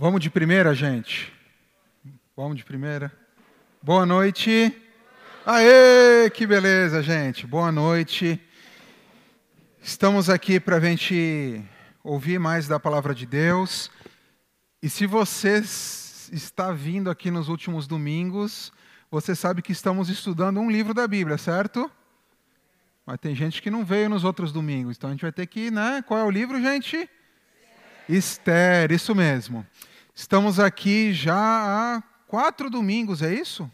Vamos de primeira, gente? Vamos de primeira? Boa noite. Aê, que beleza, gente. Boa noite. Estamos aqui para a gente ouvir mais da palavra de Deus. E se você está vindo aqui nos últimos domingos, você sabe que estamos estudando um livro da Bíblia, certo? Mas tem gente que não veio nos outros domingos, então a gente vai ter que, né? Qual é o livro, gente? Esther, isso mesmo. Estamos aqui já há quatro domingos, é isso?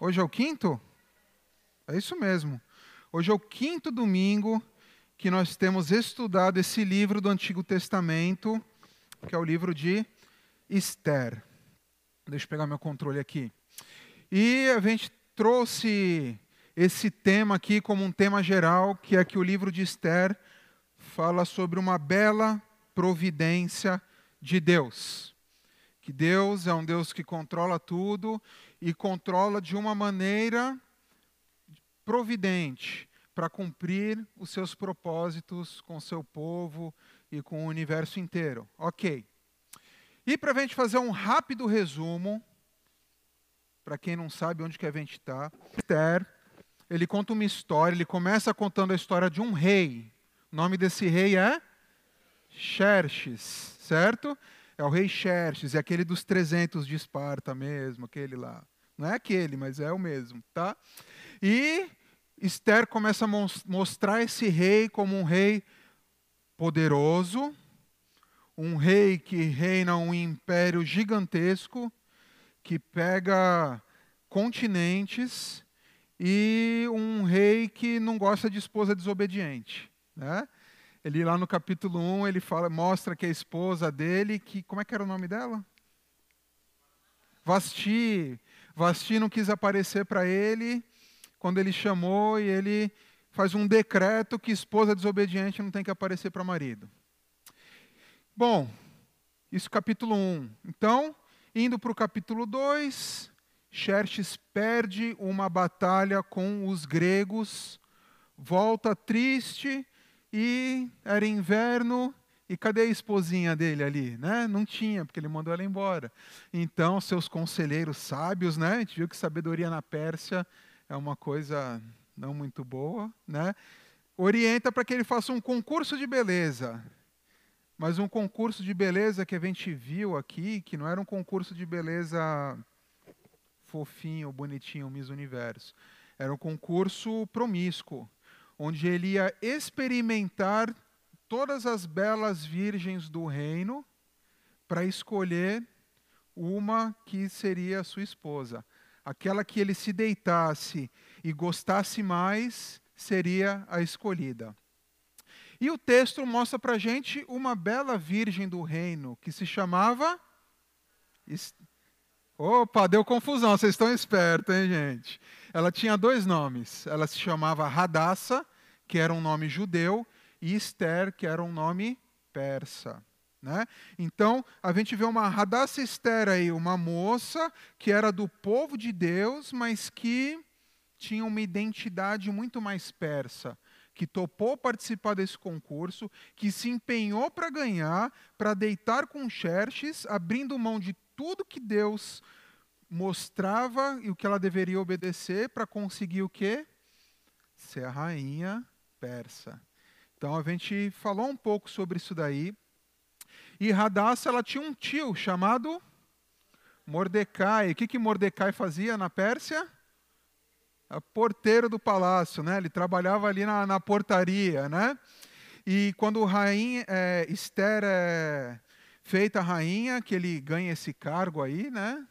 Hoje é o quinto? É isso mesmo. Hoje é o quinto domingo que nós temos estudado esse livro do Antigo Testamento, que é o livro de Esther. Deixa eu pegar meu controle aqui. E a gente trouxe esse tema aqui como um tema geral, que é que o livro de Esther fala sobre uma bela providência de Deus. Que Deus é um Deus que controla tudo e controla de uma maneira providente para cumprir os seus propósitos com o seu povo e com o universo inteiro. Ok. E para a gente fazer um rápido resumo, para quem não sabe onde que a gente está, Esther, ele conta uma história, ele começa contando a história de um rei. O nome desse rei é Xerxes, certo? É o rei Xerxes, é aquele dos 300 de Esparta mesmo, aquele lá. Não é aquele, mas é o mesmo, tá? E Esther começa a mostrar esse rei como um rei poderoso, um rei que reina um império gigantesco, que pega continentes, e um rei que não gosta de esposa desobediente. Né? Ele lá no capítulo 1, ele fala, mostra que a esposa dele, que como é que era o nome dela? Vasti. Vasti não quis aparecer para ele quando ele chamou e ele faz um decreto que esposa desobediente não tem que aparecer para marido. Bom, isso capítulo 1. Então, indo para o capítulo 2, Xerxes perde uma batalha com os gregos, volta triste e era inverno e cadê a esposinha dele ali? Né? Não tinha, porque ele mandou ela embora. Então, seus conselheiros sábios, né? a gente viu que sabedoria na Pérsia é uma coisa não muito boa, né? orienta para que ele faça um concurso de beleza. Mas um concurso de beleza que a gente viu aqui, que não era um concurso de beleza fofinho, bonitinho, Miss Universo. Era um concurso promíscuo onde ele ia experimentar todas as belas virgens do reino para escolher uma que seria sua esposa. Aquela que ele se deitasse e gostasse mais seria a escolhida. E o texto mostra para gente uma bela virgem do reino que se chamava. Opa, deu confusão, vocês estão espertos, hein, gente? Ela tinha dois nomes. Ela se chamava Radassa, que era um nome judeu, e Esther, que era um nome persa. Né? Então, a gente vê uma Radassa Esther aí, uma moça que era do povo de Deus, mas que tinha uma identidade muito mais persa, que topou participar desse concurso, que se empenhou para ganhar, para deitar com Xerxes, abrindo mão de tudo que Deus mostrava e o que ela deveria obedecer para conseguir o quê? Ser a rainha persa. Então a gente falou um pouco sobre isso daí. E Radassa ela tinha um tio chamado Mordecai. O que, que Mordecai fazia na Pérsia? A porteiro do palácio, né? Ele trabalhava ali na, na portaria, né? E quando rainha, é, Esther é feita rainha, que ele ganha esse cargo aí, né?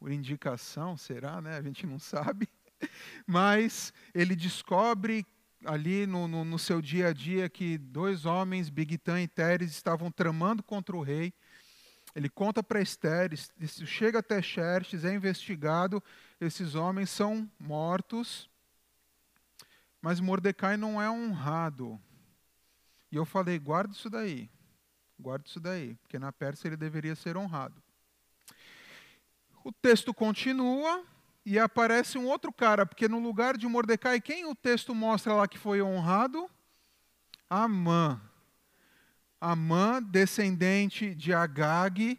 Por indicação, será, né? A gente não sabe. Mas ele descobre ali no, no, no, seu dia a dia que dois homens, Bigtan e Teres, estavam tramando contra o rei. Ele conta para Esther, chega até Xerxes, é investigado, esses homens são mortos, mas Mordecai não é honrado. E eu falei, guarda isso daí, guarda isso daí, porque na Pérsia ele deveria ser honrado. O texto continua e aparece um outro cara, porque no lugar de Mordecai, quem o texto mostra lá que foi honrado? Amã. Amã, descendente de Agag,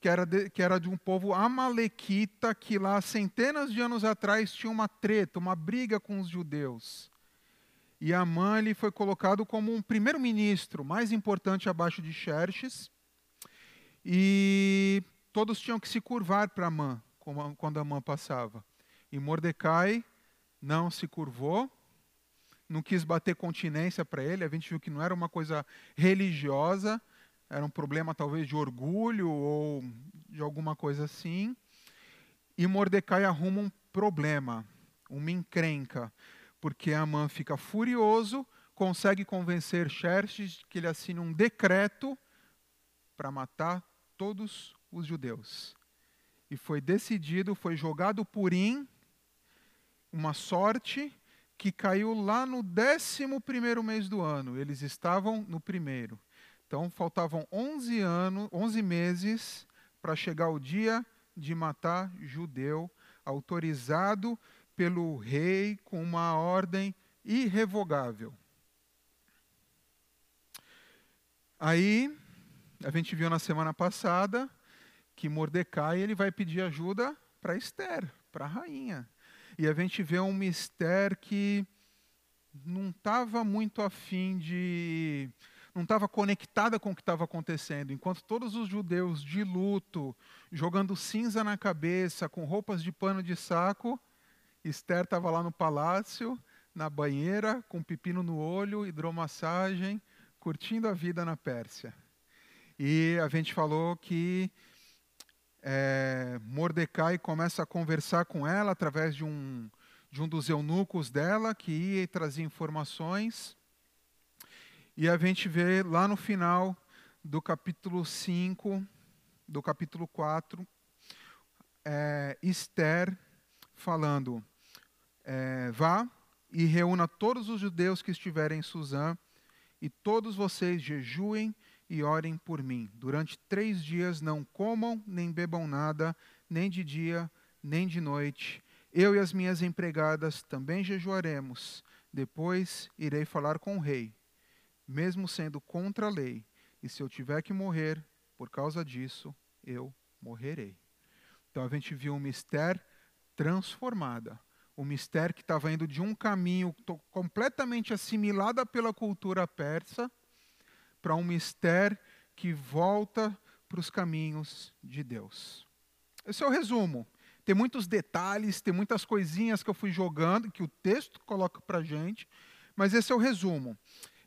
que era, de, que era de um povo amalequita, que lá centenas de anos atrás tinha uma treta, uma briga com os judeus. E Amã ele foi colocado como um primeiro-ministro mais importante abaixo de Xerxes. E todos tinham que se curvar para Amã quando Amã passava. E Mordecai não se curvou, não quis bater continência para ele. A gente viu que não era uma coisa religiosa, era um problema talvez de orgulho ou de alguma coisa assim. E Mordecai arruma um problema, uma encrenca, porque Amã fica furioso, consegue convencer Xerxes que ele assine um decreto para matar todos os judeus. E foi decidido, foi jogado Purim, uma sorte que caiu lá no décimo primeiro mês do ano. Eles estavam no primeiro. Então faltavam 11 anos, 11 meses para chegar o dia de matar judeu, autorizado pelo rei com uma ordem irrevogável. Aí, a gente viu na semana passada que Mordecai ele vai pedir ajuda para Esther, para a rainha. E a gente vê um mistério que não estava muito afim de não estava conectada com o que estava acontecendo. Enquanto todos os judeus de luto, jogando cinza na cabeça, com roupas de pano de saco, Esther estava lá no palácio, na banheira, com pepino no olho, hidromassagem, curtindo a vida na Pérsia. E a gente falou que é, Mordecai começa a conversar com ela através de um, de um dos eunucos dela, que ia e trazia informações. E a gente vê lá no final do capítulo 5, do capítulo 4, é, Esther falando: é, Vá e reúna todos os judeus que estiverem em Suzã, e todos vocês jejuem e orem por mim. Durante três dias não comam nem bebam nada, nem de dia, nem de noite. Eu e as minhas empregadas também jejuaremos. Depois irei falar com o rei mesmo sendo contra a lei, e se eu tiver que morrer por causa disso, eu morrerei. Então a gente viu um mistério transformada, um mistério que estava indo de um caminho completamente assimilada pela cultura persa para um mistério que volta para os caminhos de Deus. Esse é o resumo. Tem muitos detalhes, tem muitas coisinhas que eu fui jogando, que o texto coloca para a gente, mas esse é o resumo.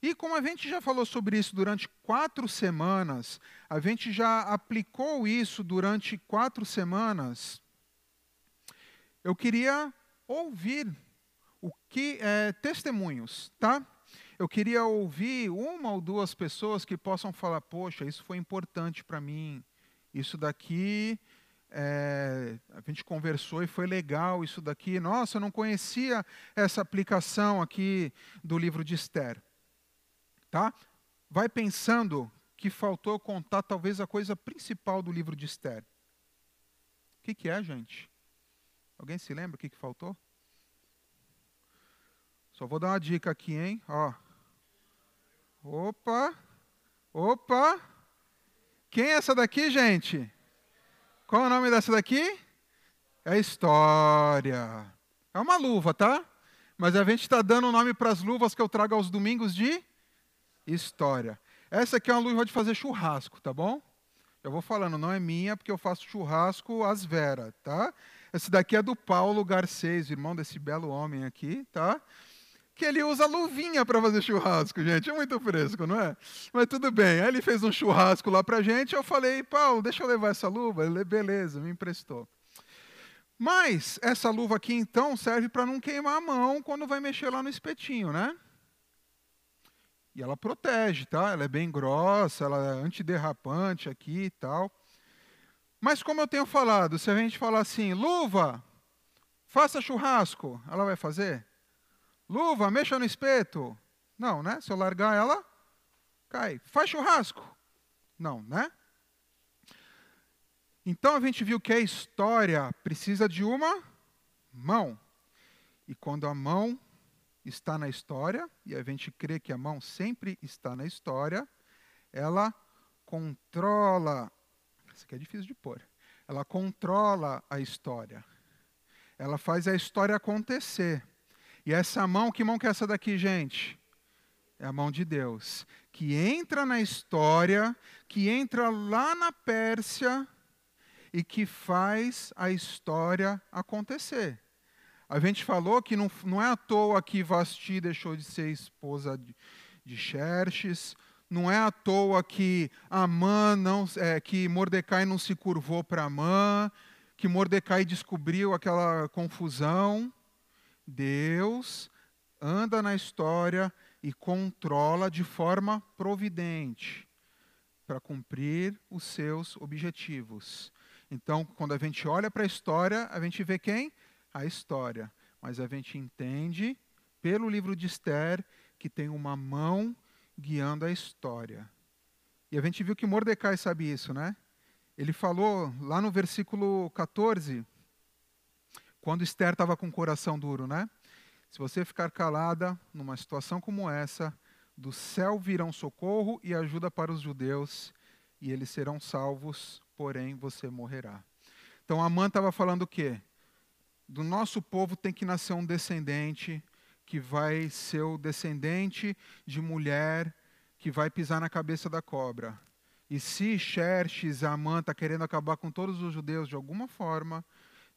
E como a gente já falou sobre isso durante quatro semanas, a gente já aplicou isso durante quatro semanas, eu queria ouvir o que é, testemunhos, tá? Eu queria ouvir uma ou duas pessoas que possam falar: poxa, isso foi importante para mim, isso daqui é, a gente conversou e foi legal isso daqui. Nossa, eu não conhecia essa aplicação aqui do livro de Esther. Tá? Vai pensando que faltou contar talvez a coisa principal do livro de Esther. O que, que é, gente? Alguém se lembra o que, que faltou? Só vou dar uma dica aqui, hein? Ó. Opa! Opa! Quem é essa daqui, gente? Qual é o nome dessa daqui? É História. É uma luva, tá? Mas a gente está dando o nome para as luvas que eu trago aos domingos de história. Essa aqui é uma luva de fazer churrasco, tá bom? Eu vou falando, não é minha, porque eu faço churrasco às Vera, tá? Esse daqui é do Paulo Garcês, irmão desse belo homem aqui, tá? Que ele usa luvinha para fazer churrasco, gente. É muito fresco, não é? Mas tudo bem. Aí ele fez um churrasco lá pra gente. Eu falei, Paulo, deixa eu levar essa luva. Ele, beleza, me emprestou. Mas essa luva aqui, então, serve para não queimar a mão quando vai mexer lá no espetinho, né? E ela protege, tá? Ela é bem grossa, ela é antiderrapante aqui e tal. Mas como eu tenho falado, se a gente falar assim, luva, faça churrasco, ela vai fazer? Luva, mexa no espeto. Não, né? Se eu largar ela, cai. Faz churrasco. Não, né? Então a gente viu que a história precisa de uma mão. E quando a mão está na história, e a gente crê que a mão sempre está na história, ela controla Isso aqui é difícil de pôr. Ela controla a história. Ela faz a história acontecer. E essa mão, que mão que é essa daqui, gente? É a mão de Deus, que entra na história, que entra lá na Pérsia e que faz a história acontecer. A gente falou que não, não é à toa que Vasti deixou de ser esposa de, de Xerxes, não é à toa que Amã não, é, que Mordecai não se curvou para Amã, que Mordecai descobriu aquela confusão. Deus anda na história e controla de forma providente para cumprir os seus objetivos. Então, quando a gente olha para a história, a gente vê quem? a história, mas a gente entende pelo livro de Esther que tem uma mão guiando a história. E a gente viu que Mordecai sabe isso, né? Ele falou lá no versículo 14, quando Esther estava com o coração duro, né? Se você ficar calada numa situação como essa, do céu virão socorro e ajuda para os judeus, e eles serão salvos, porém você morrerá. Então Amã estava falando o quê? do nosso povo tem que nascer um descendente que vai ser o descendente de mulher que vai pisar na cabeça da cobra. E se Xerxes, Amã, está querendo acabar com todos os judeus de alguma forma,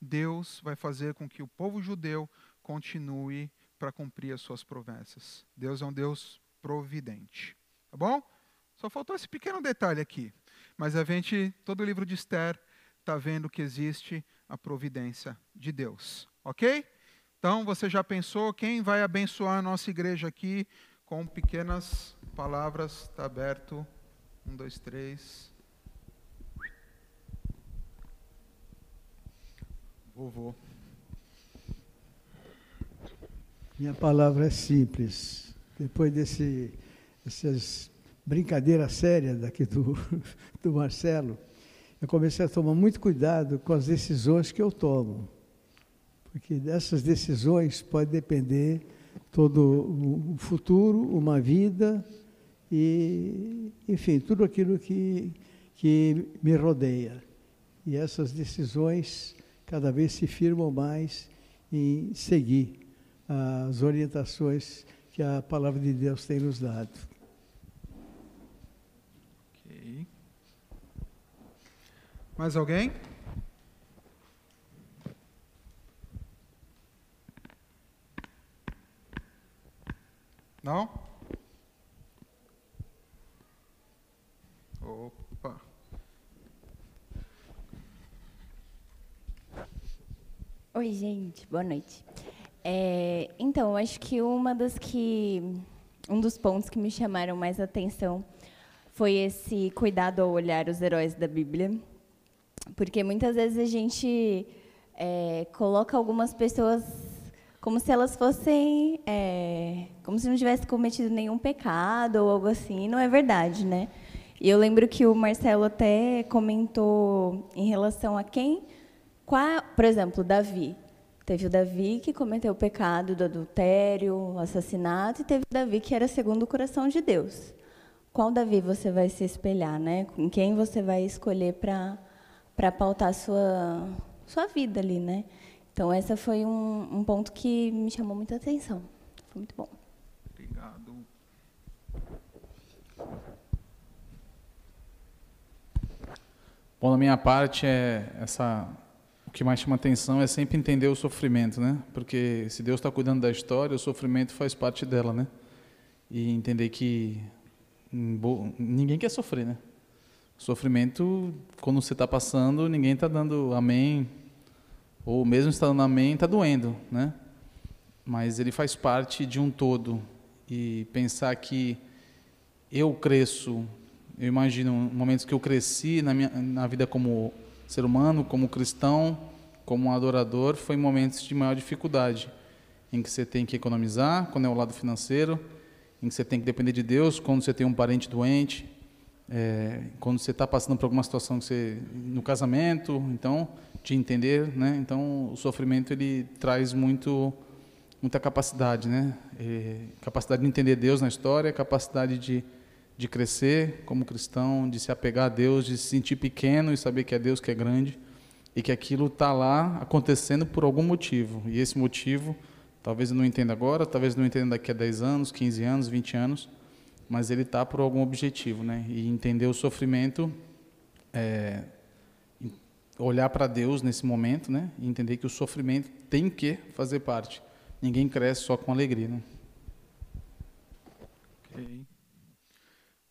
Deus vai fazer com que o povo judeu continue para cumprir as suas promessas. Deus é um Deus providente. Tá bom? Só faltou esse pequeno detalhe aqui. Mas a gente, todo o livro de Esther, está vendo que existe a providência de Deus. Ok? Então, você já pensou quem vai abençoar a nossa igreja aqui com pequenas palavras? Está aberto. Um, dois, três. Vovô. Minha palavra é simples. Depois desse, dessas brincadeiras sérias daqui do, do Marcelo, eu comecei a tomar muito cuidado com as decisões que eu tomo. Porque dessas decisões pode depender todo o futuro, uma vida e, enfim, tudo aquilo que, que me rodeia. E essas decisões cada vez se firmam mais em seguir as orientações que a palavra de Deus tem nos dado. Mais alguém? Não? Opa. Oi, gente, boa noite. É, então, acho que uma das que um dos pontos que me chamaram mais atenção foi esse cuidado ao olhar os heróis da Bíblia porque muitas vezes a gente é, coloca algumas pessoas como se elas fossem, é, como se não tivessem cometido nenhum pecado ou algo assim. Não é verdade, né? E eu lembro que o Marcelo até comentou em relação a quem, qual, por exemplo, Davi. Teve o Davi que cometeu o pecado do adultério, assassinato, e teve o Davi que era segundo o coração de Deus. Qual Davi você vai se espelhar, né? Com quem você vai escolher para para pautar sua, sua vida ali, né? Então, essa foi um, um ponto que me chamou muita atenção. Foi muito bom. Obrigado. Bom, da minha parte, é essa, que mais chama atenção é sempre entender o sofrimento, né? Porque se Deus está cuidando da história, o sofrimento faz parte dela, né? E entender que ninguém quer sofrer, né? Sofrimento, quando você está passando, ninguém está dando amém, ou mesmo está dando amém, está doendo, né? Mas ele faz parte de um todo. E pensar que eu cresço, eu imagino momentos que eu cresci na, minha, na vida como ser humano, como cristão, como um adorador, foi momentos de maior dificuldade, em que você tem que economizar, quando é o lado financeiro, em que você tem que depender de Deus, quando você tem um parente doente, é, quando você está passando por alguma situação que você, no casamento, então de entender, né? Então o sofrimento ele traz muito muita capacidade, né? É, capacidade de entender Deus na história, capacidade de de crescer como cristão, de se apegar a Deus, de se sentir pequeno e saber que é Deus que é grande e que aquilo está lá acontecendo por algum motivo. E esse motivo, talvez eu não entenda agora, talvez não entenda daqui a 10 anos, 15 anos, 20 anos, mas ele está por algum objetivo. Né? E entender o sofrimento, é, olhar para Deus nesse momento né? e entender que o sofrimento tem que fazer parte. Ninguém cresce só com alegria. Né? Ok.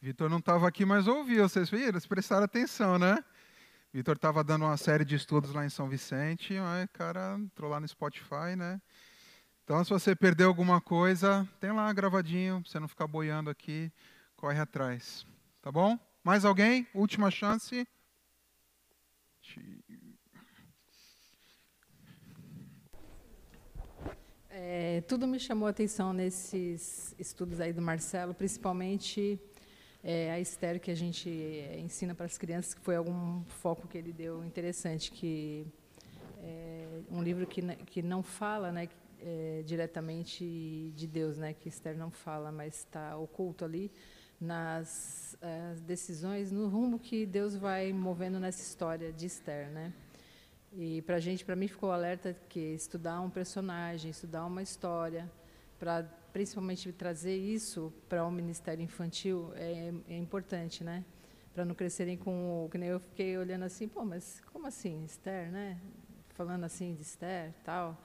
Vitor não estava aqui, mas ouviu. Vocês viram? Eles prestaram atenção, né? Vitor estava dando uma série de estudos lá em São Vicente, o cara entrou lá no Spotify, né? Então, se você perdeu alguma coisa, tem lá gravadinho, para você não ficar boiando aqui, corre atrás. Tá bom? Mais alguém? Última chance. É, tudo me chamou a atenção nesses estudos aí do Marcelo, principalmente é, a Esther que a gente é, ensina para as crianças, que foi algum foco que ele deu interessante, que é um livro que, que não fala né, é, diretamente de Deus, né, que Esther não fala, mas está oculto ali nas decisões, no rumo que Deus vai movendo nessa história de Esther, né? E para gente, para mim, ficou alerta que estudar um personagem, estudar uma história, para principalmente trazer isso para o um ministério infantil é, é importante, né? Para não crescerem com o que nem eu fiquei olhando assim, pô, mas como assim, Esther, né? Falando assim de Esther, tal,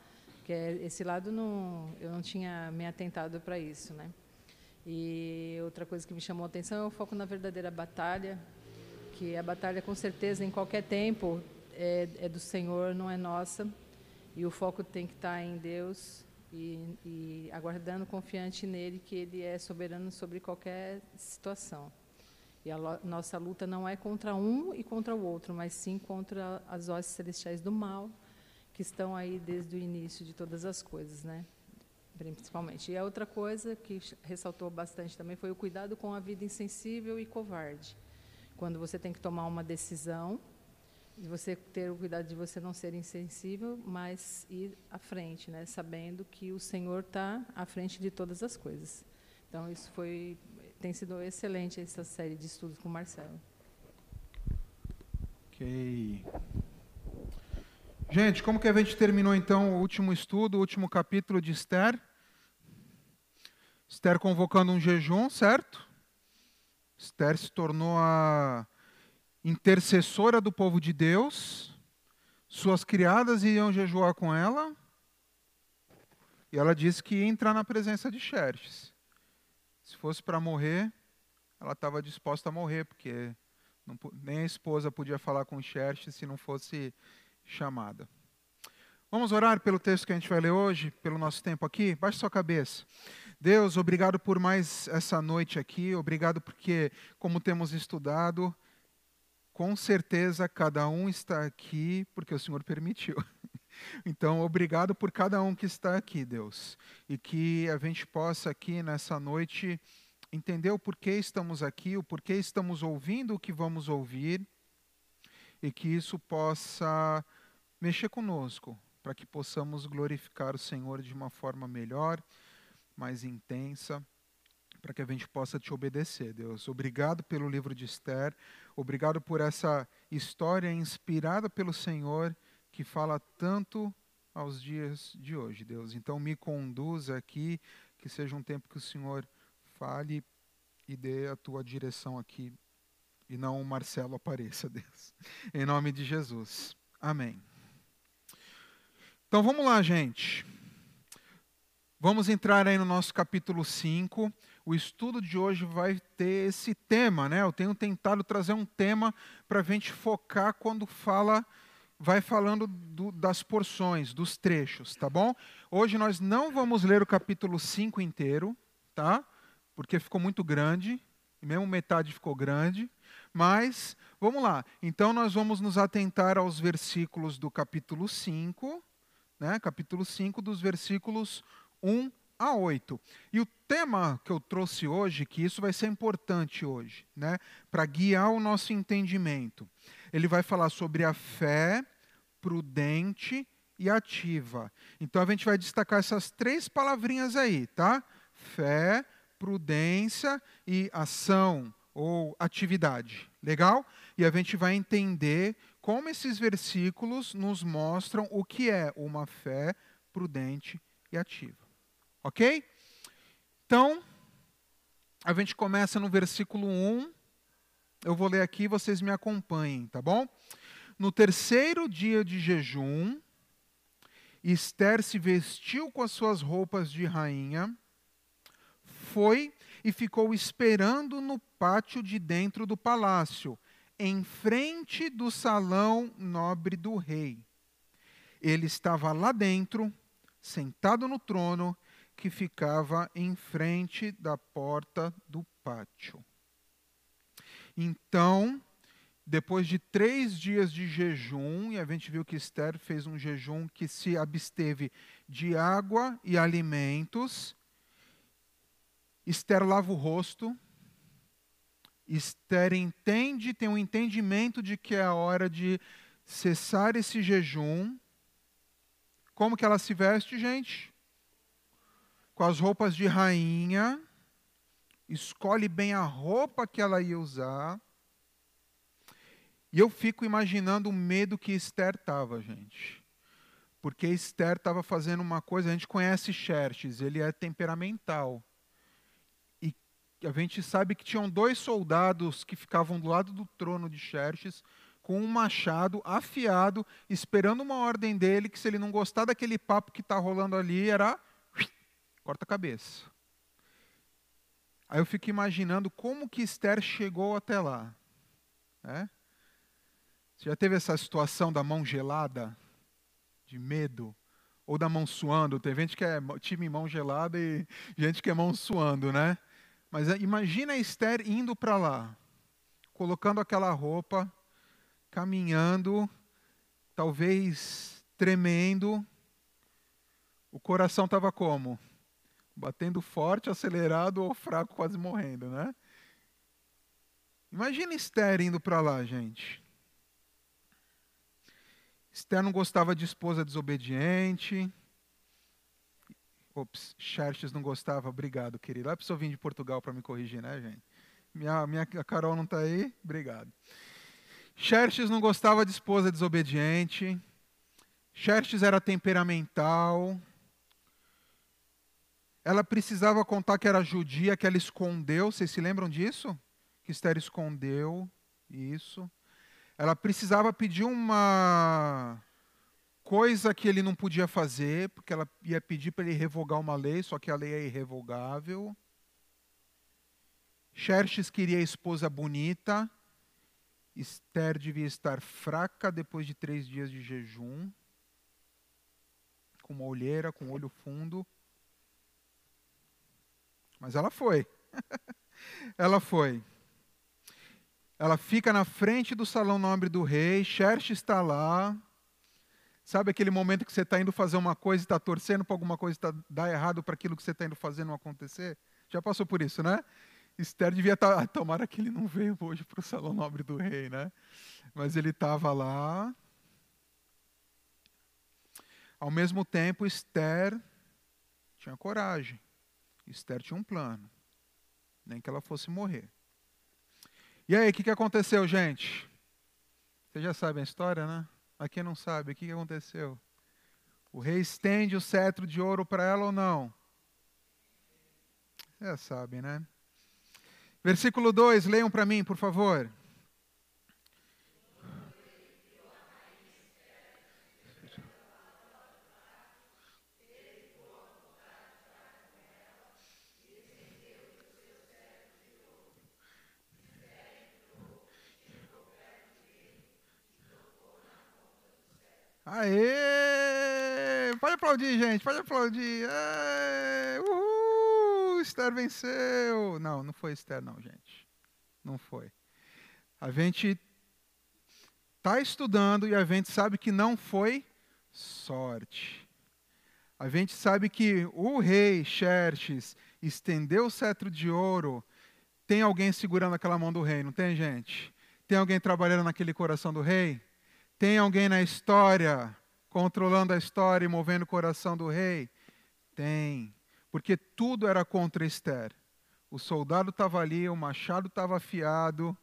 que esse lado não, eu não tinha me atentado para isso, né? E outra coisa que me chamou a atenção é o foco na verdadeira batalha, que a batalha com certeza em qualquer tempo é, é do Senhor, não é nossa, e o foco tem que estar em Deus e, e aguardando confiante nele que ele é soberano sobre qualquer situação. E a nossa luta não é contra um e contra o outro, mas sim contra as hostes celestiais do mal que estão aí desde o início de todas as coisas, né? Principalmente. E a outra coisa que ressaltou bastante também foi o cuidado com a vida insensível e covarde. Quando você tem que tomar uma decisão, de você ter o cuidado de você não ser insensível, mas ir à frente, né? sabendo que o Senhor está à frente de todas as coisas. Então, isso foi, tem sido excelente essa série de estudos com o Marcelo. Ok. Gente, como que a gente terminou então o último estudo, o último capítulo de Esther? Esther convocando um jejum, certo? Esther se tornou a intercessora do povo de Deus, suas criadas iam jejuar com ela, e ela disse que ia entrar na presença de Xerxes. Se fosse para morrer, ela estava disposta a morrer, porque não, nem a esposa podia falar com Xerxes se não fosse chamada. Vamos orar pelo texto que a gente vai ler hoje, pelo nosso tempo aqui? Baixe sua cabeça. Deus, obrigado por mais essa noite aqui, obrigado porque, como temos estudado, com certeza cada um está aqui porque o Senhor permitiu. Então, obrigado por cada um que está aqui, Deus. E que a gente possa aqui nessa noite entender o porquê estamos aqui, o porquê estamos ouvindo o que vamos ouvir, e que isso possa mexer conosco, para que possamos glorificar o Senhor de uma forma melhor, mais intensa para que a gente possa te obedecer, Deus. Obrigado pelo livro de Esther, obrigado por essa história inspirada pelo Senhor que fala tanto aos dias de hoje, Deus. Então me conduza aqui, que seja um tempo que o Senhor fale e dê a tua direção aqui e não o Marcelo apareça, Deus. Em nome de Jesus. Amém. Então vamos lá, gente. Vamos entrar aí no nosso capítulo 5 o estudo de hoje vai ter esse tema, né? Eu tenho tentado trazer um tema para a gente focar quando fala, vai falando do, das porções, dos trechos, tá bom? Hoje nós não vamos ler o capítulo 5 inteiro, tá? Porque ficou muito grande, e mesmo metade ficou grande. Mas, vamos lá. Então, nós vamos nos atentar aos versículos do capítulo 5, né? capítulo 5, dos versículos 1 a 8. E o tema que eu trouxe hoje, que isso vai ser importante hoje, né, para guiar o nosso entendimento. Ele vai falar sobre a fé prudente e ativa. Então a gente vai destacar essas três palavrinhas aí, tá? Fé prudência e ação ou atividade. Legal? E a gente vai entender como esses versículos nos mostram o que é uma fé prudente e ativa. Ok? Então, a gente começa no versículo 1. Eu vou ler aqui, vocês me acompanhem, tá bom? No terceiro dia de jejum, Esther se vestiu com as suas roupas de rainha, foi e ficou esperando no pátio de dentro do palácio, em frente do salão nobre do rei. Ele estava lá dentro, sentado no trono que ficava em frente da porta do pátio. Então, depois de três dias de jejum, e a gente viu que Esther fez um jejum que se absteve de água e alimentos, Esther lava o rosto, Esther entende, tem um entendimento de que é a hora de cessar esse jejum. Como que ela se veste, gente? Com as roupas de rainha, escolhe bem a roupa que ela ia usar. E eu fico imaginando o medo que Esther estava, gente. Porque Esther estava fazendo uma coisa, a gente conhece Xerxes, ele é temperamental a gente sabe que tinham dois soldados que ficavam do lado do trono de Xerxes com um machado afiado, esperando uma ordem dele, que se ele não gostar daquele papo que está rolando ali, era corta a cabeça. Aí eu fico imaginando como que Esther chegou até lá. Né? Você já teve essa situação da mão gelada, de medo, ou da mão suando? Tem gente que é time mão gelada e gente que é mão suando, né? Mas eh, imagina Esther indo para lá, colocando aquela roupa, caminhando, talvez tremendo. O coração estava como? Batendo forte, acelerado ou fraco, quase morrendo, né? Imagina Esther indo para lá, gente. Esther não gostava de esposa desobediente. Ops, Xerxes não gostava, obrigado, querido. Lá precisou vir de Portugal para me corrigir, né, gente? Minha, minha a Carol não está aí? Obrigado. Xerxes não gostava de esposa desobediente. Xerxes era temperamental. Ela precisava contar que era judia, que ela escondeu. Vocês se lembram disso? Que Esther escondeu isso. Ela precisava pedir uma coisa que ele não podia fazer, porque ela ia pedir para ele revogar uma lei, só que a lei é irrevogável. Xerxes queria esposa bonita. Esther devia estar fraca depois de três dias de jejum, com uma olheira, com olho fundo. Mas ela foi. ela foi. Ela fica na frente do salão nobre do rei. Xerxes está lá. Sabe aquele momento que você está indo fazer uma coisa e está torcendo para alguma coisa tá, dar errado para aquilo que você está indo fazer não acontecer? Já passou por isso, né? Esther devia estar. Tá, ah, tomara que ele não veio hoje para o salão nobre do rei, né? Mas ele estava lá. Ao mesmo tempo, Esther tinha coragem. Esther tinha um plano. Nem que ela fosse morrer. E aí, o que, que aconteceu, gente? Vocês já sabem a história, né? Mas quem não sabe, o que aconteceu? O rei estende o cetro de ouro para ela ou não? Já sabem, né? Versículo 2, leiam para mim, por favor. Aê! Pode aplaudir, gente, pode aplaudir. Uhul! Esther venceu. Não, não foi Esther, não, gente. Não foi. A gente está estudando e a gente sabe que não foi sorte. A gente sabe que o rei Xerxes estendeu o cetro de ouro. Tem alguém segurando aquela mão do rei, não tem, gente? Tem alguém trabalhando naquele coração do rei? Tem alguém na história controlando a história e movendo o coração do rei? Tem. Porque tudo era contra Esther. o soldado estava ali, o machado estava afiado,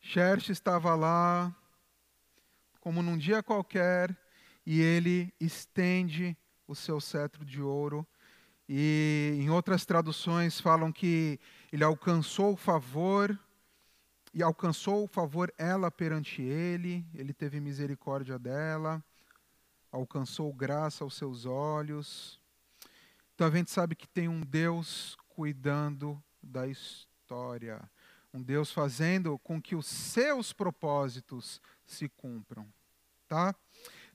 Xerxes estava lá, como num dia qualquer, e ele estende o seu cetro de ouro. E em outras traduções falam que ele alcançou o favor, e alcançou o favor ela perante ele, ele teve misericórdia dela, alcançou graça aos seus olhos. Então a gente sabe que tem um Deus cuidando da história, um Deus fazendo com que os seus propósitos se cumpram, tá?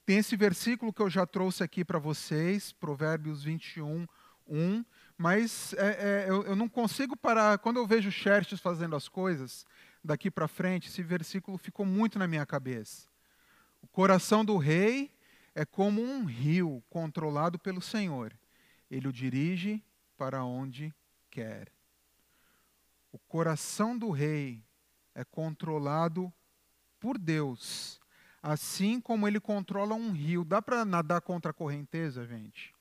Tem esse versículo que eu já trouxe aqui para vocês, Provérbios 21, 1, mas é, é, eu, eu, não consigo parar. Quando eu vejo Xerxes fazendo as coisas, daqui para frente, esse versículo ficou muito na minha cabeça. O coração do rei é como um rio controlado pelo Senhor. Ele o dirige para onde quer. O coração do rei é controlado por Deus assim como ele controla um rio. Dá para nadar contra a correnteza, gente?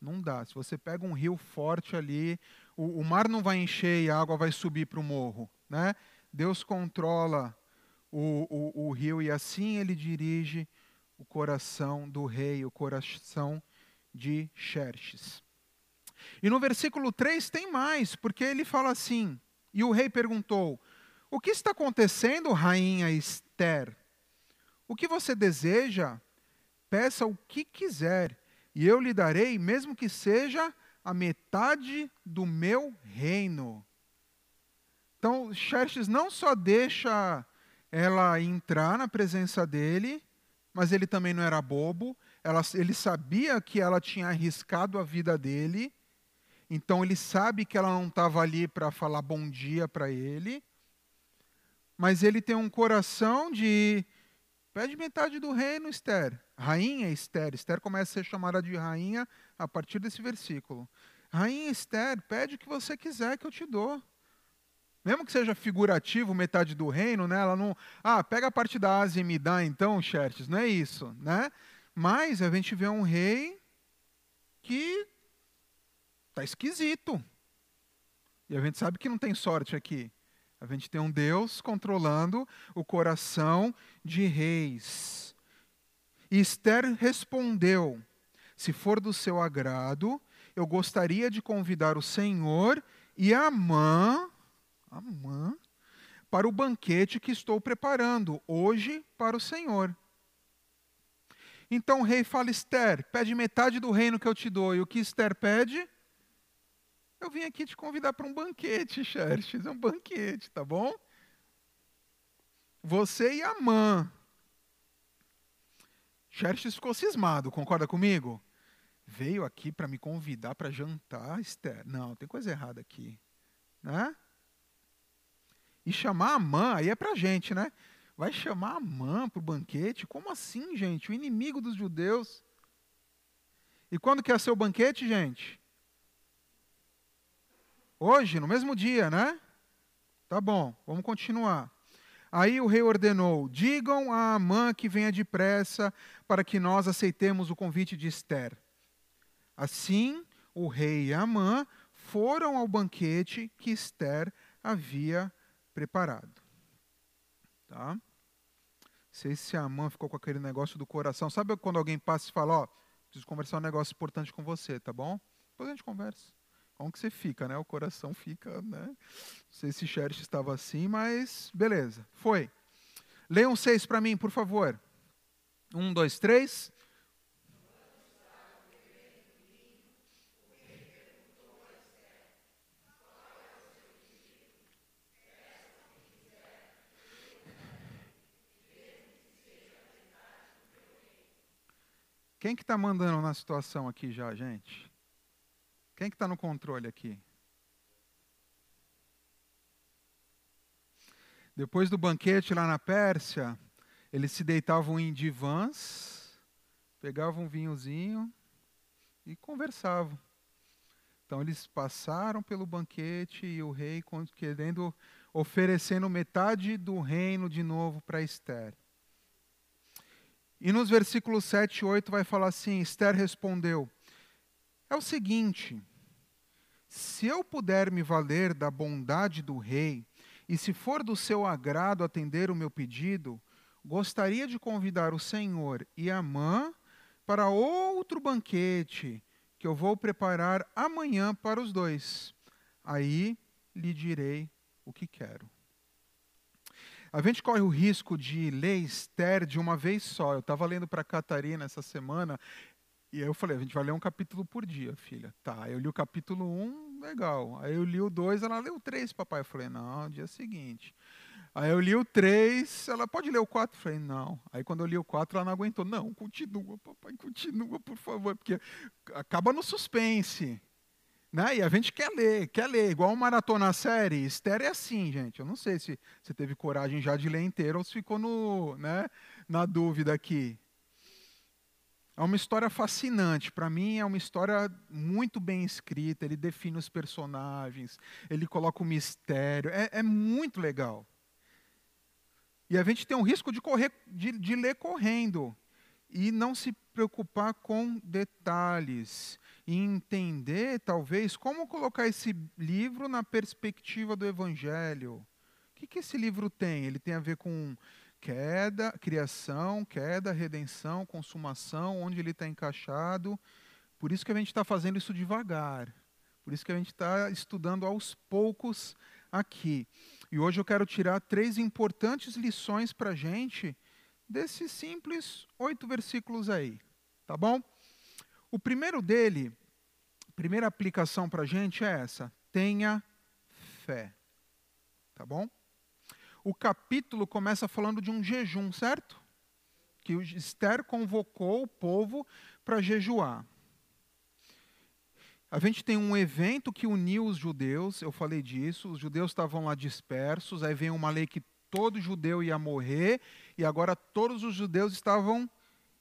Não dá. Se você pega um rio forte ali, o, o mar não vai encher e a água vai subir para o morro. Né? Deus controla o, o, o rio e assim ele dirige o coração do rei, o coração de Xerxes. E no versículo 3 tem mais, porque ele fala assim: E o rei perguntou: O que está acontecendo, rainha Esther? O que você deseja, peça o que quiser, e eu lhe darei, mesmo que seja a metade do meu reino. Então, Xerxes não só deixa ela entrar na presença dele, mas ele também não era bobo, ela, ele sabia que ela tinha arriscado a vida dele, então ele sabe que ela não estava ali para falar bom dia para ele, mas ele tem um coração de Pede metade do reino, Esther. Rainha Esther. Esther começa a ser chamada de rainha a partir desse versículo. Rainha Esther, pede o que você quiser que eu te dou. Mesmo que seja figurativo, metade do reino, né? Ela não. Ah, pega a parte da Ásia e me dá então, Xerxes. Não é isso, né? Mas a gente vê um rei que está esquisito. E a gente sabe que não tem sorte aqui. A gente tem um Deus controlando o coração de reis. E Esther respondeu: Se for do seu agrado, eu gostaria de convidar o Senhor e Amã, Amã para o banquete que estou preparando hoje para o Senhor. Então o rei fala: Esther, pede metade do reino que eu te dou. E o que Esther pede? Eu vim aqui te convidar para um banquete, Xerxes, é um banquete, tá bom? Você e a mãe. Xerxes ficou cismado, concorda comigo? Veio aqui para me convidar para jantar, Esther. Não, tem coisa errada aqui. Né? E chamar a mãe, aí é para gente, né? Vai chamar a mãe para o banquete? Como assim, gente? O inimigo dos judeus. E quando que é seu banquete, gente? Hoje, no mesmo dia, né? Tá bom, vamos continuar. Aí o rei ordenou: digam a Amã que venha depressa para que nós aceitemos o convite de Esther. Assim, o rei e Amã foram ao banquete que Esther havia preparado. Tá? Não sei se a Amã ficou com aquele negócio do coração. Sabe quando alguém passa e fala: Ó, preciso conversar um negócio importante com você, tá bom? Depois a gente conversa como que você fica, né? O coração fica, né? Não sei se Xerxes estava assim, mas beleza, foi. Leiam seis para mim, por favor. Um, dois, três. Quem que está mandando na situação aqui já, gente? Quem que está no controle aqui? Depois do banquete lá na Pérsia, eles se deitavam em divãs, pegavam um vinhozinho e conversavam. Então eles passaram pelo banquete e o rei querendo oferecendo metade do reino de novo para Esther. E nos versículos 7 e 8 vai falar assim: Esther respondeu: é o seguinte: Se eu puder me valer da bondade do rei, e se for do seu agrado atender o meu pedido, gostaria de convidar o Senhor e Amã para outro banquete que eu vou preparar amanhã para os dois. Aí lhe direi o que quero. A gente corre o risco de ler Esther de uma vez só. Eu estava lendo para a Catarina essa semana e aí eu falei, a gente vai ler um capítulo por dia, filha. Tá, eu li o capítulo 1, um, legal. Aí eu li o 2, ela leu o 3, papai. Eu falei, não, dia seguinte. Aí eu li o 3, ela pode ler o 4? Eu falei, não. Aí quando eu li o 4, ela não aguentou. Não, continua, papai, continua, por favor, porque acaba no suspense. Né? E a gente quer ler, quer ler, igual um maratona série. Esther é assim, gente. Eu não sei se você teve coragem já de ler inteiro ou se ficou no, né, na dúvida aqui. É uma história fascinante. Para mim, é uma história muito bem escrita. Ele define os personagens, ele coloca o mistério. É, é muito legal. E a gente tem um risco de, correr, de, de ler correndo e não se preocupar com detalhes e entender, talvez, como colocar esse livro na perspectiva do Evangelho. O que, que esse livro tem? Ele tem a ver com queda, criação, queda, redenção, consumação, onde ele está encaixado. Por isso que a gente está fazendo isso devagar. Por isso que a gente está estudando aos poucos aqui. E hoje eu quero tirar três importantes lições para a gente desses simples oito versículos aí. Tá bom? O primeiro dele, primeira aplicação para a gente é essa: tenha fé. Tá bom? o capítulo começa falando de um jejum, certo? Que Esther convocou o povo para jejuar. A gente tem um evento que uniu os judeus, eu falei disso, os judeus estavam lá dispersos, aí vem uma lei que todo judeu ia morrer, e agora todos os judeus estavam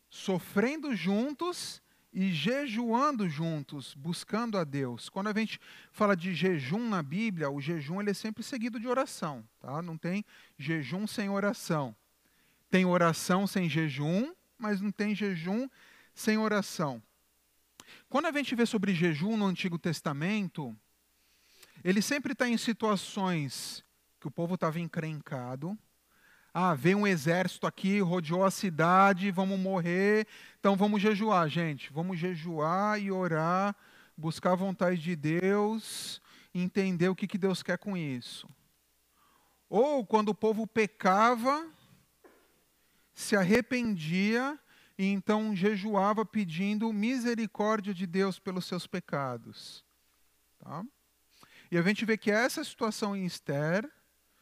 sofrendo juntos e jejuando juntos, buscando a Deus. Quando a gente fala de jejum na Bíblia, o jejum ele é sempre seguido de oração, tá? Não tem jejum sem oração. Tem oração sem jejum, mas não tem jejum sem oração. Quando a gente vê sobre jejum no Antigo Testamento, ele sempre está em situações que o povo estava encrencado, ah, veio um exército aqui, rodeou a cidade, vamos morrer, então vamos jejuar, gente. Vamos jejuar e orar, buscar a vontade de Deus, entender o que, que Deus quer com isso. Ou quando o povo pecava, se arrependia e então jejuava pedindo misericórdia de Deus pelos seus pecados. Tá? E a gente vê que essa situação em Esther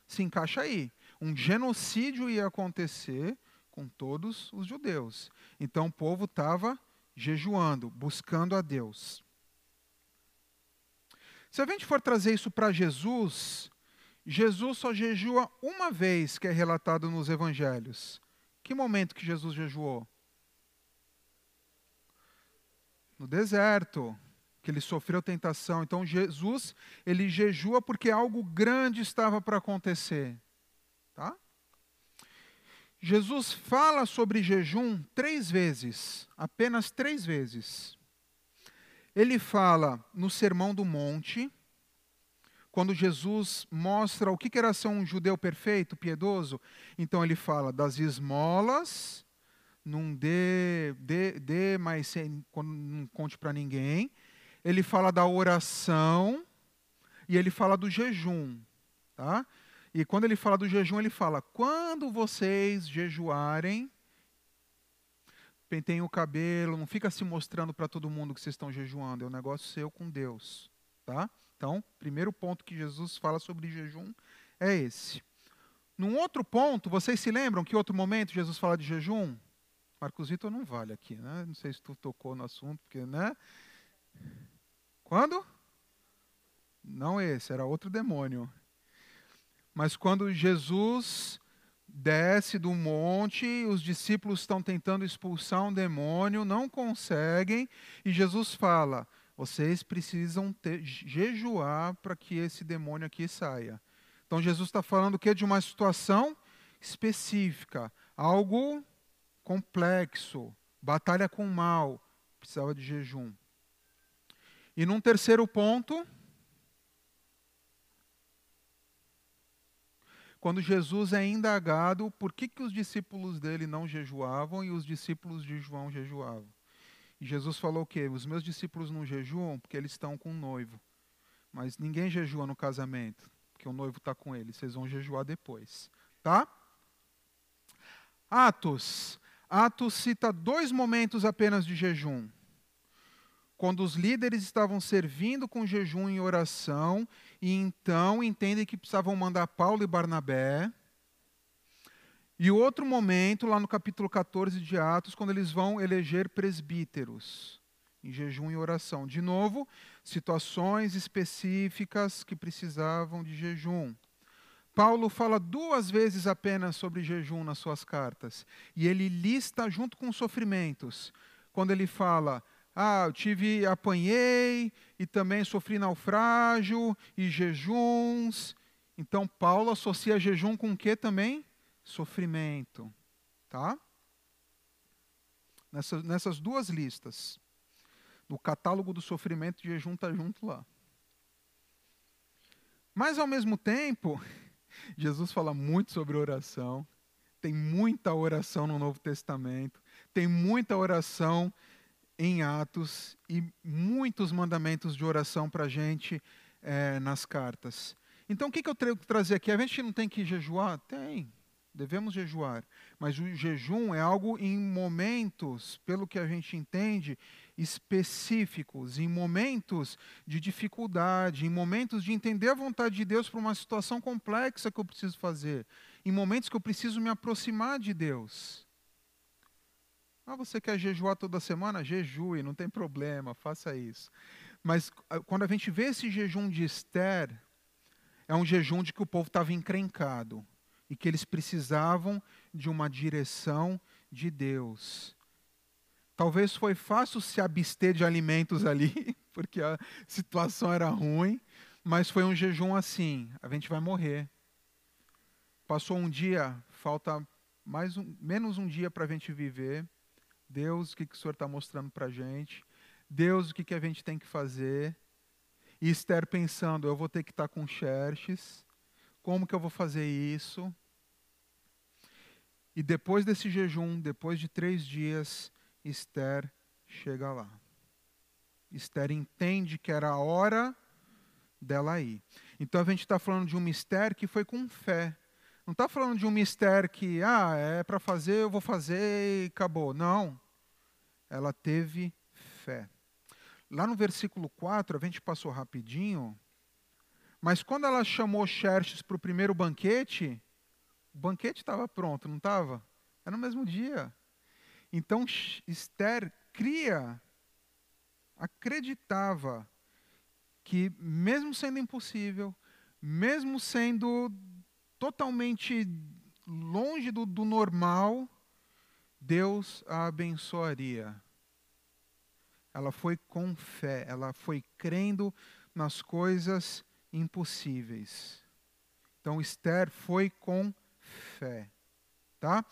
se encaixa aí um genocídio ia acontecer com todos os judeus. Então o povo estava jejuando, buscando a Deus. Se a gente for trazer isso para Jesus, Jesus só jejua uma vez que é relatado nos evangelhos. Que momento que Jesus jejuou? No deserto, que ele sofreu tentação. Então Jesus, ele jejua porque algo grande estava para acontecer. Tá? Jesus fala sobre jejum três vezes, apenas três vezes. Ele fala no Sermão do Monte, quando Jesus mostra o que era ser um judeu perfeito, piedoso. Então ele fala das esmolas, não dê, dê, dê mas sem, não conte para ninguém. Ele fala da oração e ele fala do jejum. Tá? E quando ele fala do jejum, ele fala: quando vocês jejuarem, pentem o cabelo, não fica se mostrando para todo mundo que vocês estão jejuando, é um negócio seu com Deus. Tá? Então, primeiro ponto que Jesus fala sobre jejum é esse. Num outro ponto, vocês se lembram que outro momento Jesus fala de jejum? Marcos Vitor não vale aqui, né? Não sei se tu tocou no assunto, porque, né? Quando? Não esse, era outro demônio. Mas quando Jesus desce do monte, os discípulos estão tentando expulsar um demônio, não conseguem, e Jesus fala: vocês precisam ter, jejuar para que esse demônio aqui saia. Então Jesus está falando que de uma situação específica, algo complexo, batalha com o mal, precisava de jejum. E num terceiro ponto, quando Jesus é indagado por que, que os discípulos dele não jejuavam e os discípulos de João jejuavam. E Jesus falou o quê? Os meus discípulos não jejuam porque eles estão com um noivo. Mas ninguém jejua no casamento, porque o noivo está com eles. Vocês vão jejuar depois. Tá? Atos. Atos cita dois momentos apenas de jejum. Quando os líderes estavam servindo com jejum e oração, e então entendem que precisavam mandar Paulo e Barnabé. E outro momento, lá no capítulo 14 de Atos, quando eles vão eleger presbíteros, em jejum e oração. De novo, situações específicas que precisavam de jejum. Paulo fala duas vezes apenas sobre jejum nas suas cartas. E ele lista junto com sofrimentos. Quando ele fala, ah, eu tive, apanhei e também sofri naufrágio e jejuns. Então Paulo associa jejum com o que também? Sofrimento, tá? Nessas, nessas duas listas. No catálogo do sofrimento, jejum está junto lá. Mas ao mesmo tempo, Jesus fala muito sobre oração. Tem muita oração no Novo Testamento. Tem muita oração em Atos e muitos mandamentos de oração para a gente é, nas cartas. Então, o que, que eu tenho que trazer aqui? A gente não tem que jejuar? Tem, devemos jejuar. Mas o jejum é algo em momentos, pelo que a gente entende, específicos, em momentos de dificuldade, em momentos de entender a vontade de Deus para uma situação complexa que eu preciso fazer, em momentos que eu preciso me aproximar de Deus. Ah, você quer jejuar toda semana? Jejue, não tem problema, faça isso. Mas ah, quando a gente vê esse jejum de Esther, é um jejum de que o povo estava encrencado e que eles precisavam de uma direção de Deus. Talvez foi fácil se abster de alimentos ali, porque a situação era ruim, mas foi um jejum assim, a gente vai morrer. Passou um dia, falta mais um, menos um dia para a gente viver. Deus, o que, que o Senhor está mostrando para a gente? Deus, o que, que a gente tem que fazer? E Esther pensando, eu vou ter que estar tá com Xerxes, como que eu vou fazer isso? E depois desse jejum, depois de três dias, Esther chega lá. Esther entende que era a hora dela ir. Então a gente está falando de um mistério que foi com fé. Não está falando de um mistério que, ah, é para fazer, eu vou fazer e acabou. Não. Ela teve fé. Lá no versículo 4, a gente passou rapidinho, mas quando ela chamou Xerxes para o primeiro banquete, o banquete estava pronto, não estava? Era no mesmo dia. Então Esther cria, acreditava que, mesmo sendo impossível, mesmo sendo totalmente longe do, do normal, Deus a abençoaria. Ela foi com fé, ela foi crendo nas coisas impossíveis. Então Esther foi com fé, tá?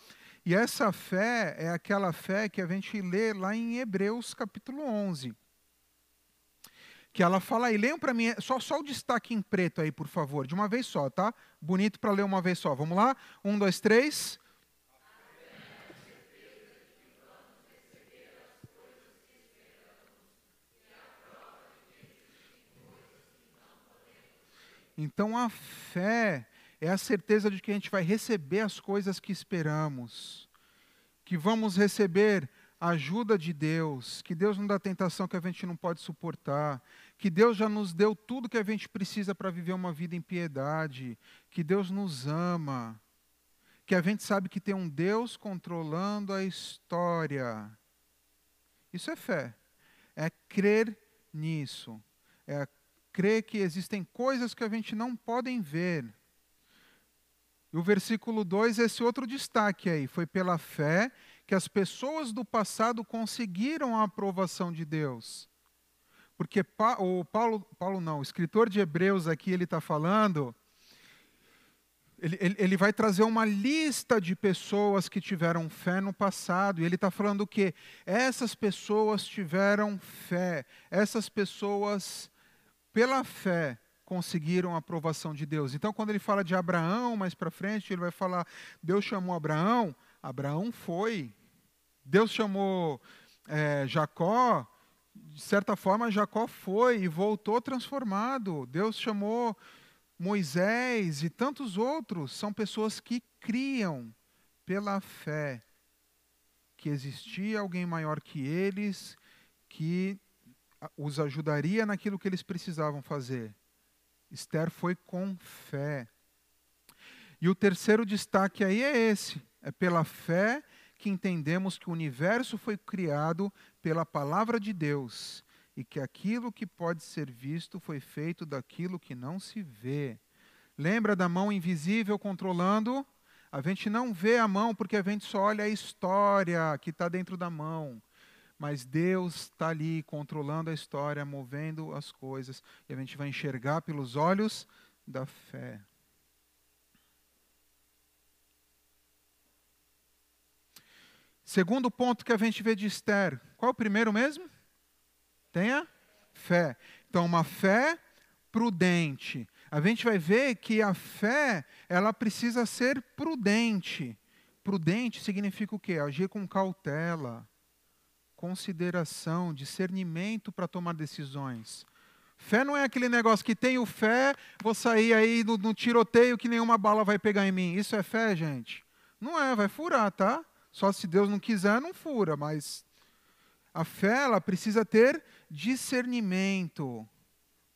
E essa fé é aquela fé que a gente lê lá em Hebreus capítulo 11 que ela fala aí, leiam para mim, só, só o destaque em preto aí, por favor, de uma vez só, tá? Bonito para ler uma vez só. Vamos lá? Um, dois, três. Então a fé é a certeza de que a gente vai receber as coisas que esperamos, que vamos receber a ajuda de Deus, que Deus não dá tentação que a gente não pode suportar, que Deus já nos deu tudo que a gente precisa para viver uma vida em piedade, que Deus nos ama, que a gente sabe que tem um Deus controlando a história. Isso é fé, é crer nisso, é crer que existem coisas que a gente não podem ver. E o versículo 2, esse outro destaque aí, foi pela fé que as pessoas do passado conseguiram a aprovação de Deus. Porque o Paulo, Paulo não, o escritor de Hebreus aqui, ele está falando, ele, ele, ele, vai trazer uma lista de pessoas que tiveram fé no passado, e ele está falando que essas pessoas tiveram fé, essas pessoas, pela fé, conseguiram a aprovação de Deus. Então, quando ele fala de Abraão, mais para frente, ele vai falar: Deus chamou Abraão, Abraão foi. Deus chamou é, Jacó, de certa forma, Jacó foi e voltou transformado. Deus chamou Moisés e tantos outros. São pessoas que criam pela fé que existia alguém maior que eles, que os ajudaria naquilo que eles precisavam fazer. Esther foi com fé. E o terceiro destaque aí é esse: é pela fé que entendemos que o universo foi criado pela palavra de Deus e que aquilo que pode ser visto foi feito daquilo que não se vê. Lembra da mão invisível controlando? A gente não vê a mão porque a gente só olha a história que está dentro da mão. Mas Deus está ali controlando a história, movendo as coisas, e a gente vai enxergar pelos olhos da fé. Segundo ponto que a gente vê de Esther, qual é o primeiro mesmo? Tenha fé. Então, uma fé prudente. A gente vai ver que a fé, ela precisa ser prudente. Prudente significa o quê? Agir com cautela, consideração, discernimento para tomar decisões. Fé não é aquele negócio que tenho fé, vou sair aí no, no, tiroteio que nenhuma bala vai pegar em mim. Isso é fé, gente? Não é, vai furar, tá? Só se Deus não quiser, não fura, mas a fé ela precisa ter discernimento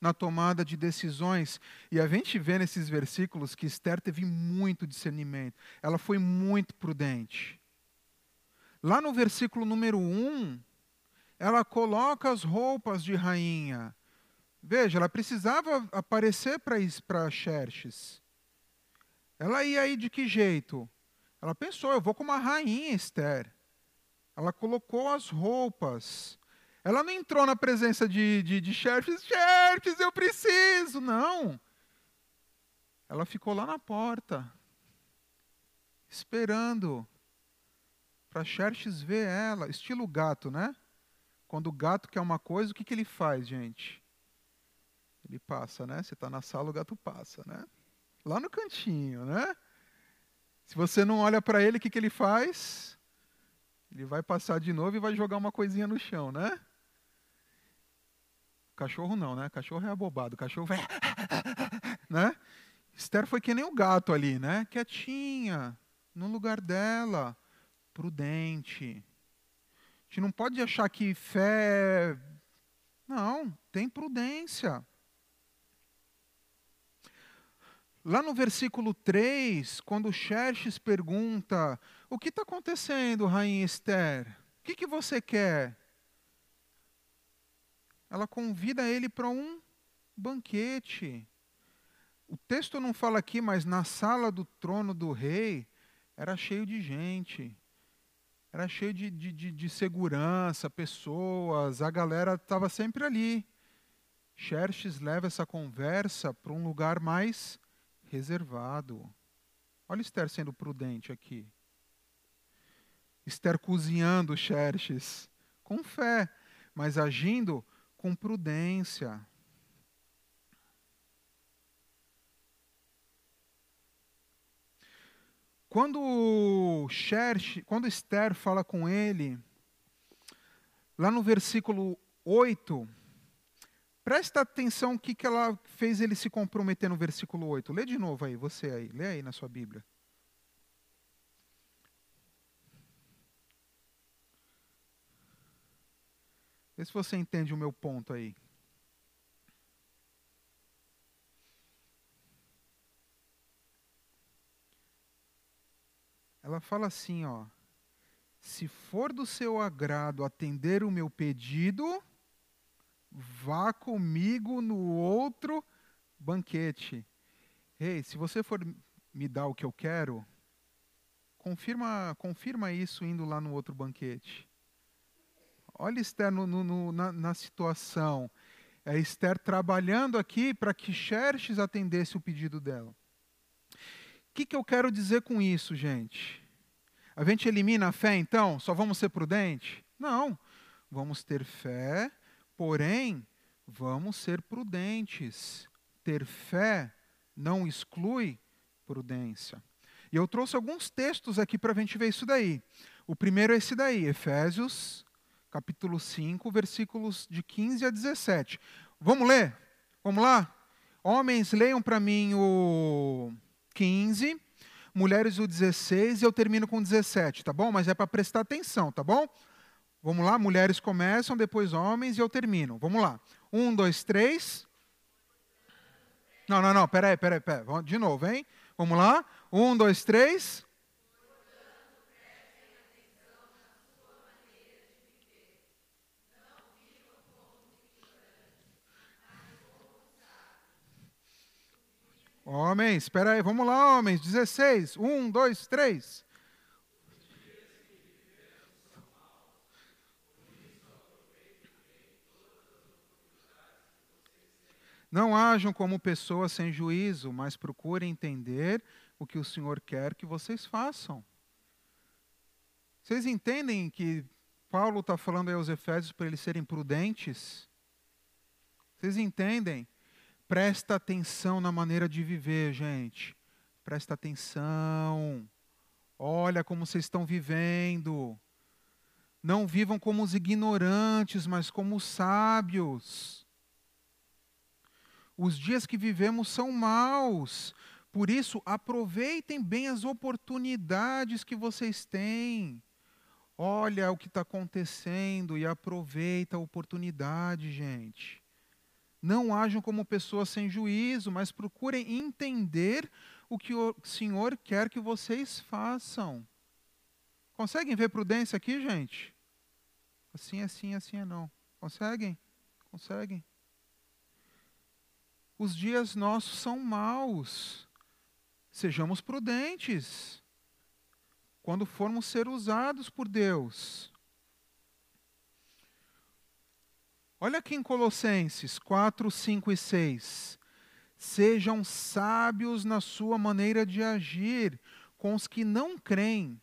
na tomada de decisões. E a gente vê nesses versículos que Esther teve muito discernimento. Ela foi muito prudente. Lá no versículo número 1, ela coloca as roupas de rainha. Veja, ela precisava aparecer para Xerxes. Ela ia aí de que jeito? Ela pensou, eu vou como uma rainha Esther. Ela colocou as roupas. Ela não entrou na presença de, de, de Xerxes, Xerxes, eu preciso. Não. Ela ficou lá na porta, esperando para Xerxes ver ela. Estilo gato, né? Quando o gato quer uma coisa, o que, que ele faz, gente? Ele passa, né? Você está na sala, o gato passa, né? Lá no cantinho, né? Se você não olha para ele, o que, que ele faz? Ele vai passar de novo e vai jogar uma coisinha no chão, né? Cachorro não, né? Cachorro é abobado. Cachorro vai. né? Esther foi que nem o gato ali, né? Quietinha, no lugar dela, prudente. A gente não pode achar que fé. Não, tem prudência. Lá no versículo 3, quando Xerxes pergunta: O que está acontecendo, rainha Esther? O que, que você quer? Ela convida ele para um banquete. O texto não fala aqui, mas na sala do trono do rei era cheio de gente. Era cheio de, de, de, de segurança, pessoas, a galera estava sempre ali. Xerxes leva essa conversa para um lugar mais reservado. Olha Esther sendo prudente aqui. Esther cozinhando Xerxes com fé, mas agindo com prudência. Quando Xerxes, quando Esther fala com ele, lá no versículo 8, Presta atenção o que, que ela fez ele se comprometer no versículo 8. Lê de novo aí, você aí. Lê aí na sua Bíblia. Vê se você entende o meu ponto aí. Ela fala assim, ó: Se for do seu agrado atender o meu pedido, vá comigo no outro banquete. Ei, se você for me dar o que eu quero, confirma, confirma isso indo lá no outro banquete. Olha Esther no, no, na, na, situação. É Esther trabalhando aqui para que Xerxes atendesse o pedido dela. O que, que eu quero dizer com isso, gente? A gente elimina a fé, então? Só vamos ser prudentes? Não. Vamos ter fé Porém, vamos ser prudentes. ter fé não exclui prudência. E eu trouxe alguns textos aqui para a gente ver isso daí. O primeiro é esse daí, Efésios, capítulo 5, versículos de 15 a 17. Vamos ler? Vamos lá? Homens, leiam para mim o 15, mulheres o 16 e eu termino com o 17, tá bom? Mas é para prestar atenção, tá bom? Vamos lá, mulheres começam, depois homens e eu termino. Vamos lá. Um, dois, três. Não, não, não, peraí, peraí, peraí. De novo, hein? Vamos lá. Um, dois, três. Homens, espera aí, vamos lá, homens. 16. Um, dois, três. Não hajam como pessoas sem juízo, mas procurem entender o que o Senhor quer que vocês façam. Vocês entendem que Paulo está falando aos Efésios para eles serem prudentes? Vocês entendem? Presta atenção na maneira de viver, gente. Presta atenção. Olha como vocês estão vivendo. Não vivam como os ignorantes, mas como os sábios. Os dias que vivemos são maus. Por isso, aproveitem bem as oportunidades que vocês têm. Olha o que está acontecendo e aproveita a oportunidade, gente. Não ajam como pessoas sem juízo, mas procurem entender o que o Senhor quer que vocês façam. Conseguem ver prudência aqui, gente? Assim, assim, assim é não. Conseguem? Conseguem? Os dias nossos são maus. Sejamos prudentes quando formos ser usados por Deus. Olha aqui em Colossenses 4, 5 e 6. Sejam sábios na sua maneira de agir com os que não creem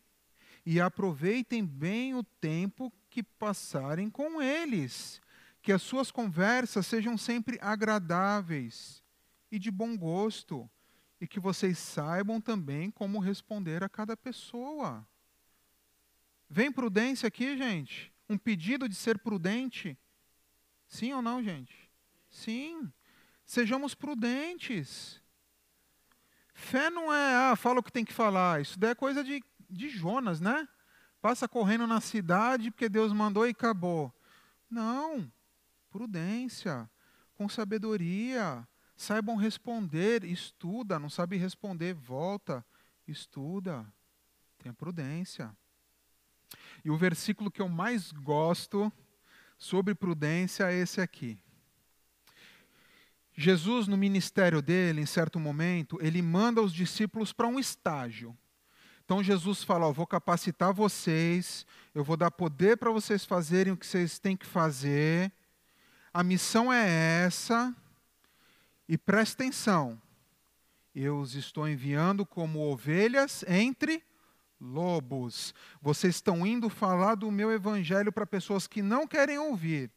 e aproveitem bem o tempo que passarem com eles que as suas conversas sejam sempre agradáveis e de bom gosto, e que vocês saibam também como responder a cada pessoa. Vem prudência aqui, gente? Um pedido de ser prudente? Sim ou não, gente? Sim. Sejamos prudentes. Fé não é, ah, fala o que tem que falar. Isso daí é coisa de, de Jonas, né? Passa correndo na cidade porque Deus mandou e acabou. Não prudência, com sabedoria. Saibam responder, estuda, não sabe responder, volta, estuda. Tenha prudência. E o versículo que eu mais gosto sobre prudência é esse aqui. Jesus, no ministério dele, em certo momento, ele manda os discípulos para um estágio. Então Jesus fala: ó, vou capacitar vocês, eu vou dar poder para vocês fazerem o que vocês têm que fazer, a missão é essa, e preste atenção, eu os estou enviando como ovelhas entre lobos. Vocês estão indo falar do meu evangelho para pessoas que não querem ouvir.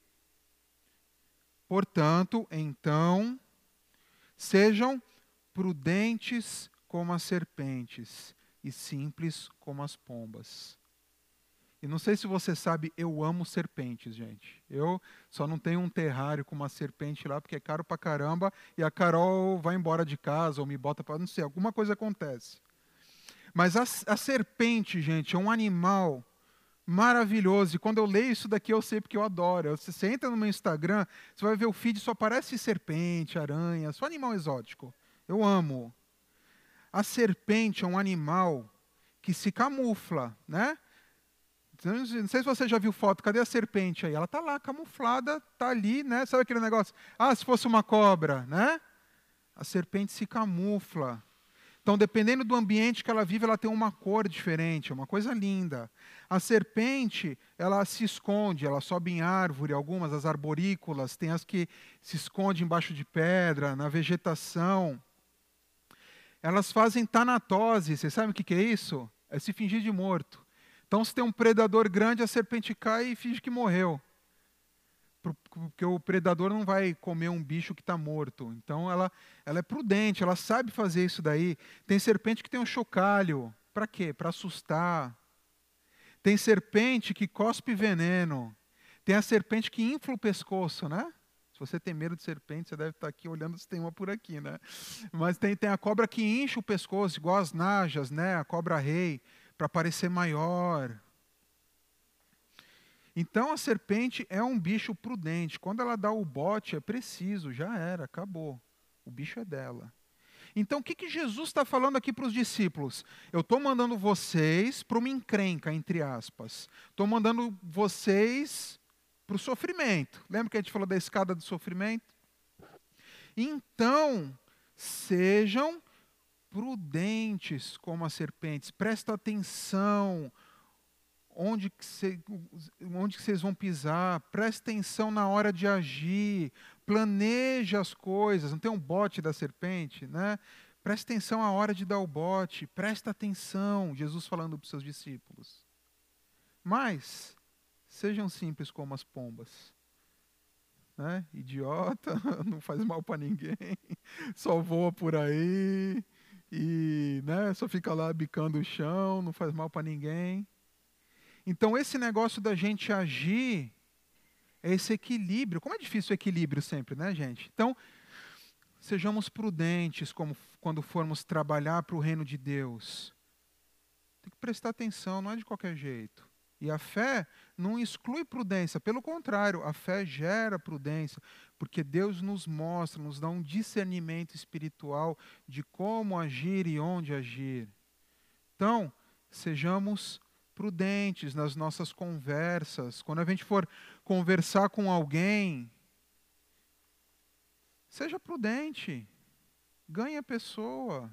Portanto, então, sejam prudentes como as serpentes e simples como as pombas. E não sei se você sabe, eu amo serpentes, gente. Eu só não tenho um terrário com uma serpente lá, porque é caro pra caramba, e a Carol vai embora de casa ou me bota para. Não sei, alguma coisa acontece. Mas a, a serpente, gente, é um animal maravilhoso. E quando eu leio isso daqui, eu sei porque eu adoro. Você, você entra no meu Instagram, você vai ver o feed, só aparece serpente, aranha, só animal exótico. Eu amo. A serpente é um animal que se camufla, né? Não sei se você já viu foto, cadê a serpente aí? Ela está lá, camuflada, está ali, né? Sabe aquele negócio? Ah, se fosse uma cobra, né? A serpente se camufla. Então, dependendo do ambiente que ela vive, ela tem uma cor diferente, é uma coisa linda. A serpente, ela se esconde, ela sobe em árvore, algumas, as arborícolas, tem as que se escondem embaixo de pedra, na vegetação. Elas fazem tanatose, vocês sabem o que é isso? É se fingir de morto. Então, se tem um predador grande, a serpente cai e finge que morreu. porque o predador não vai comer um bicho que está morto. Então ela, ela é prudente, ela sabe fazer isso daí. Tem serpente que tem um chocalho. Para quê? Para assustar. Tem serpente que cospe veneno. Tem a serpente que infla o pescoço, né? Se você tem medo de serpente, você deve estar aqui olhando se tem uma por aqui, né? Mas tem, tem a cobra que incha o pescoço, igual as najas, né? A cobra rei, para parecer maior. Então a serpente é um bicho prudente. Quando ela dá o bote, é preciso, já era, acabou. O bicho é dela. Então o que, que Jesus está falando aqui para os discípulos? Eu estou mandando vocês para uma encrenca, entre aspas. Estou mandando vocês para o sofrimento. Lembra que a gente falou da escada do sofrimento? Então, sejam prudentes como as serpentes, presta atenção onde onde que vocês vão pisar, preste atenção na hora de agir, planeje as coisas, não tem um bote da serpente, né? Preste atenção à hora de dar o bote, presta atenção, Jesus falando para os seus discípulos. Mas, sejam simples como as pombas. Né? Idiota, não faz mal para ninguém, só voa por aí e né, só fica lá bicando o chão, não faz mal para ninguém. Então, esse negócio da gente agir é esse equilíbrio. Como é difícil o equilíbrio sempre, né, gente? Então, sejamos prudentes como, quando formos trabalhar para o reino de Deus. Tem que prestar atenção, não é de qualquer jeito. E a fé não exclui prudência, pelo contrário, a fé gera prudência, porque Deus nos mostra, nos dá um discernimento espiritual de como agir e onde agir. Então, sejamos prudentes nas nossas conversas. Quando a gente for conversar com alguém, seja prudente. Ganhe a pessoa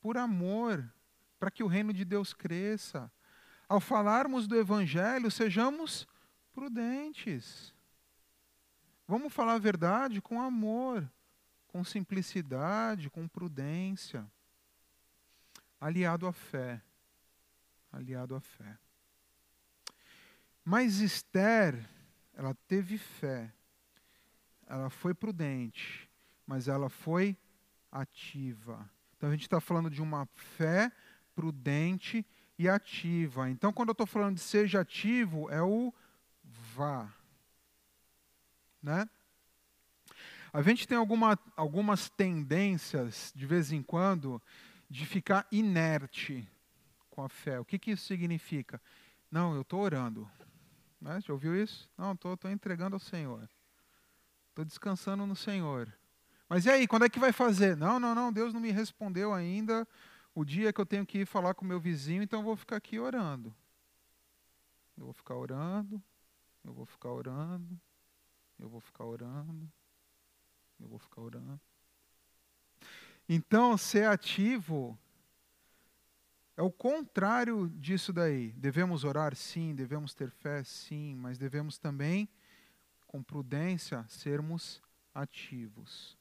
por amor, para que o reino de Deus cresça. Ao falarmos do evangelho, sejamos prudentes. Vamos falar a verdade com amor, com simplicidade, com prudência, aliado à fé aliado à fé. Mas Esther, ela teve fé, ela foi prudente, mas ela foi ativa. Então a gente está falando de uma fé prudente e ativa. Então, quando eu estou falando de seja ativo, é o vá. Né? A gente tem alguma, algumas tendências, de vez em quando, de ficar inerte com a fé. O que, que isso significa? Não, eu estou orando. Né? Já ouviu isso? Não, estou entregando ao Senhor. Estou descansando no Senhor. Mas e aí, quando é que vai fazer? Não, não, não, Deus não me respondeu ainda o dia que eu tenho que ir falar com meu vizinho, então eu vou ficar aqui orando. Eu vou ficar orando, eu vou ficar orando, eu vou ficar orando, eu vou ficar orando. Então, ser ativo é o contrário disso daí. Devemos orar, sim, devemos ter fé, sim, mas devemos também, com prudência, sermos ativos.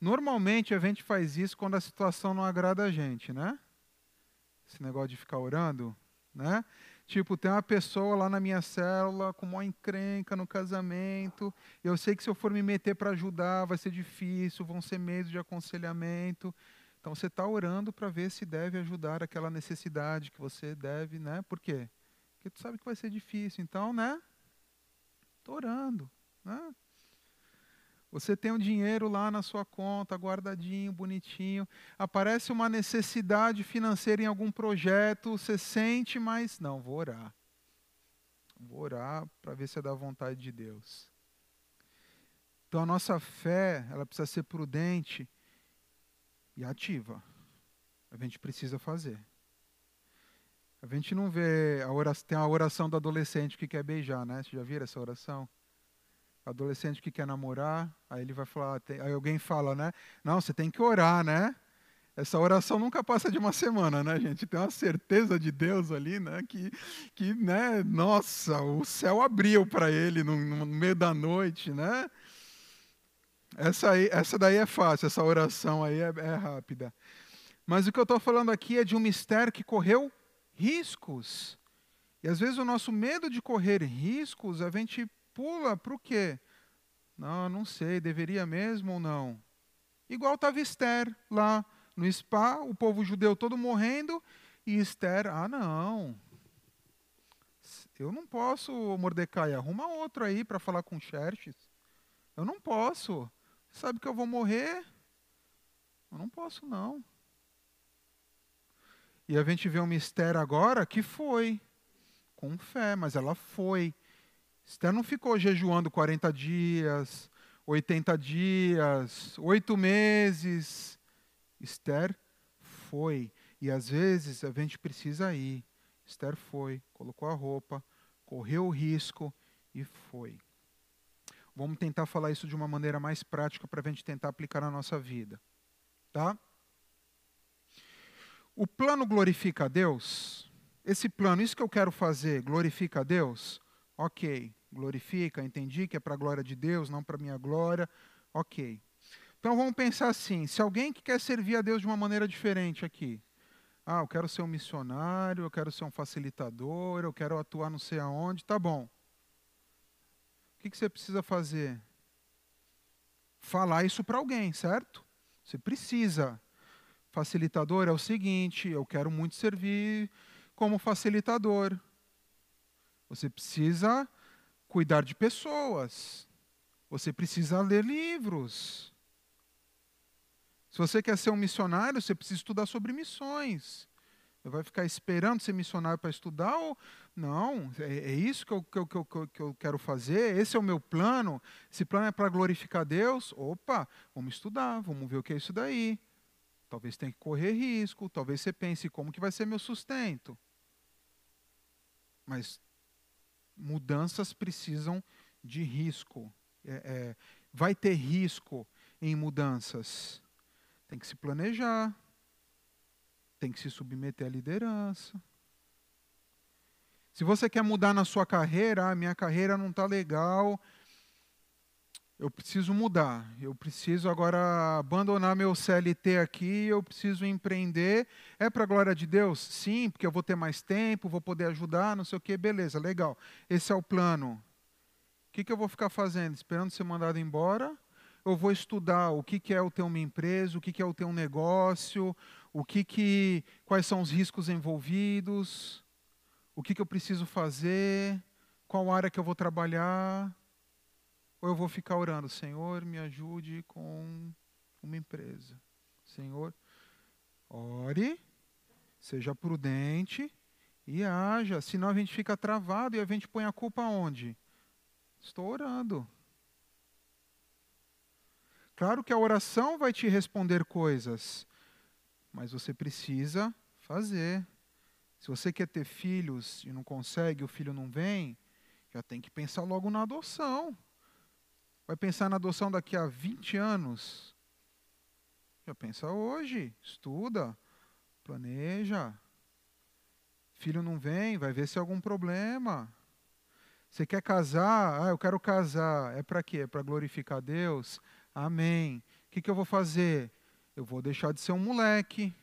Normalmente a gente faz isso quando a situação não agrada a gente, né? Esse negócio de ficar orando, né? Tipo, tem uma pessoa lá na minha célula com uma encrenca no casamento. Eu sei que se eu for me meter para ajudar vai ser difícil, vão ser meses de aconselhamento. Então você está orando para ver se deve ajudar aquela necessidade que você deve, né? Por quê? Porque tu sabe que vai ser difícil. Então, né? Estou orando, né? Você tem um dinheiro lá na sua conta, guardadinho, bonitinho. Aparece uma necessidade financeira em algum projeto, você sente, mas não, vou orar. Vou orar para ver se é da vontade de Deus. Então a nossa fé, ela precisa ser prudente e ativa. A gente precisa fazer. A gente não vê a oração, tem a oração do adolescente que quer beijar, né? Você já viram essa oração? Adolescente que quer namorar, aí ele vai falar, tem, aí alguém fala, né? Não, você tem que orar, né? Essa oração nunca passa de uma semana, né, gente? Tem uma certeza de Deus ali, né? Que, que né? Nossa, o céu abriu para ele no, no meio da noite, né? Essa, aí, essa daí é fácil, essa oração aí é, é rápida. Mas o que eu estou falando aqui é de um mistério que correu riscos. E às vezes o nosso medo de correr riscos, a gente pula para o quê? Não, não sei, deveria mesmo ou não? Igual estava Esther lá no spa, o povo judeu todo morrendo, e Esther, ah, não. Eu não posso, Mordecai, arruma outro aí para falar com Xerxes. Eu não posso. Sabe que eu vou morrer? Eu não posso, não. E a gente vê um mistério agora que foi, com fé, mas ela foi. Esther não ficou jejuando 40 dias, 80 dias, oito meses. Esther foi. E às vezes a gente precisa ir. Esther foi, colocou a roupa, correu o risco e foi. Vamos tentar falar isso de uma maneira mais prática para a gente tentar aplicar na nossa vida. Tá? O plano glorifica a Deus? Esse plano, isso que eu quero fazer, glorifica a Deus? Ok, glorifica, entendi que é para a glória de Deus, não para a minha glória. Ok. Então vamos pensar assim: se alguém que quer servir a Deus de uma maneira diferente aqui, ah, eu quero ser um missionário, eu quero ser um facilitador, eu quero atuar não sei aonde, tá bom. O que, que você precisa fazer? Falar isso para alguém, certo? Você precisa. Facilitador é o seguinte: eu quero muito servir como facilitador. Você precisa cuidar de pessoas. Você precisa ler livros. Se você quer ser um missionário, você precisa estudar sobre missões. Vai ficar esperando ser missionário para estudar? Ou... Não, é, é isso que eu, que, eu, que, eu, que eu quero fazer, esse é o meu plano. Esse plano é para glorificar Deus? Opa, vamos estudar, vamos ver o que é isso daí. Talvez tenha que correr risco, talvez você pense como que vai ser meu sustento. Mas mudanças precisam de risco. É, é, vai ter risco em mudanças. Tem que se planejar, tem que se submeter à liderança. Se você quer mudar na sua carreira, ah, minha carreira não está legal, eu preciso mudar. Eu preciso agora abandonar meu CLT aqui, eu preciso empreender. É para a glória de Deus? Sim, porque eu vou ter mais tempo, vou poder ajudar, não sei o quê. Beleza, legal. Esse é o plano. O que, que eu vou ficar fazendo? Esperando ser mandado embora? eu vou estudar o que, que é o ter uma empresa, o que, que é o ter um negócio, o que que, quais são os riscos envolvidos, o que, que eu preciso fazer, qual área que eu vou trabalhar. Ou eu vou ficar orando, Senhor, me ajude com uma empresa. Senhor, ore, seja prudente e haja, senão a gente fica travado e a gente põe a culpa onde? Estou orando. Claro que a oração vai te responder coisas, mas você precisa fazer. Se você quer ter filhos e não consegue, o filho não vem, já tem que pensar logo na adoção. Vai pensar na adoção daqui a 20 anos? Já pensa hoje, estuda, planeja. Filho não vem, vai ver se é algum problema. Você quer casar? Ah, eu quero casar. É para quê? É para glorificar Deus? Amém. O que, que eu vou fazer? Eu vou deixar de ser um moleque.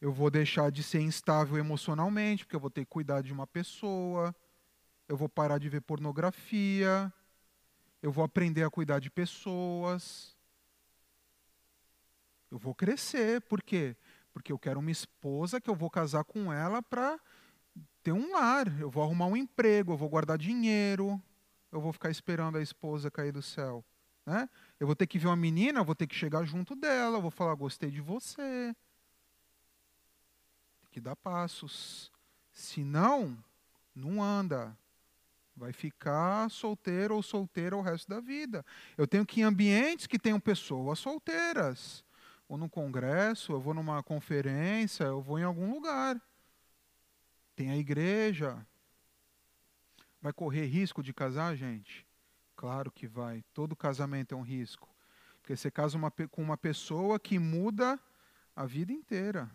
Eu vou deixar de ser instável emocionalmente, porque eu vou ter que cuidar de uma pessoa. Eu vou parar de ver pornografia. Eu vou aprender a cuidar de pessoas. Eu vou crescer. Por quê? Porque eu quero uma esposa que eu vou casar com ela para ter um lar. Eu vou arrumar um emprego, eu vou guardar dinheiro eu vou ficar esperando a esposa cair do céu? Né? Eu vou ter que ver uma menina, eu vou ter que chegar junto dela, eu vou falar, gostei de você. Tem que dar passos. Se não, não anda. Vai ficar solteiro ou solteira o resto da vida. Eu tenho que ir em ambientes que tenham pessoas solteiras. Ou num congresso, eu vou numa conferência, eu vou em algum lugar. Tem a igreja, Vai correr risco de casar, gente? Claro que vai. Todo casamento é um risco. Porque você casa uma, com uma pessoa que muda a vida inteira.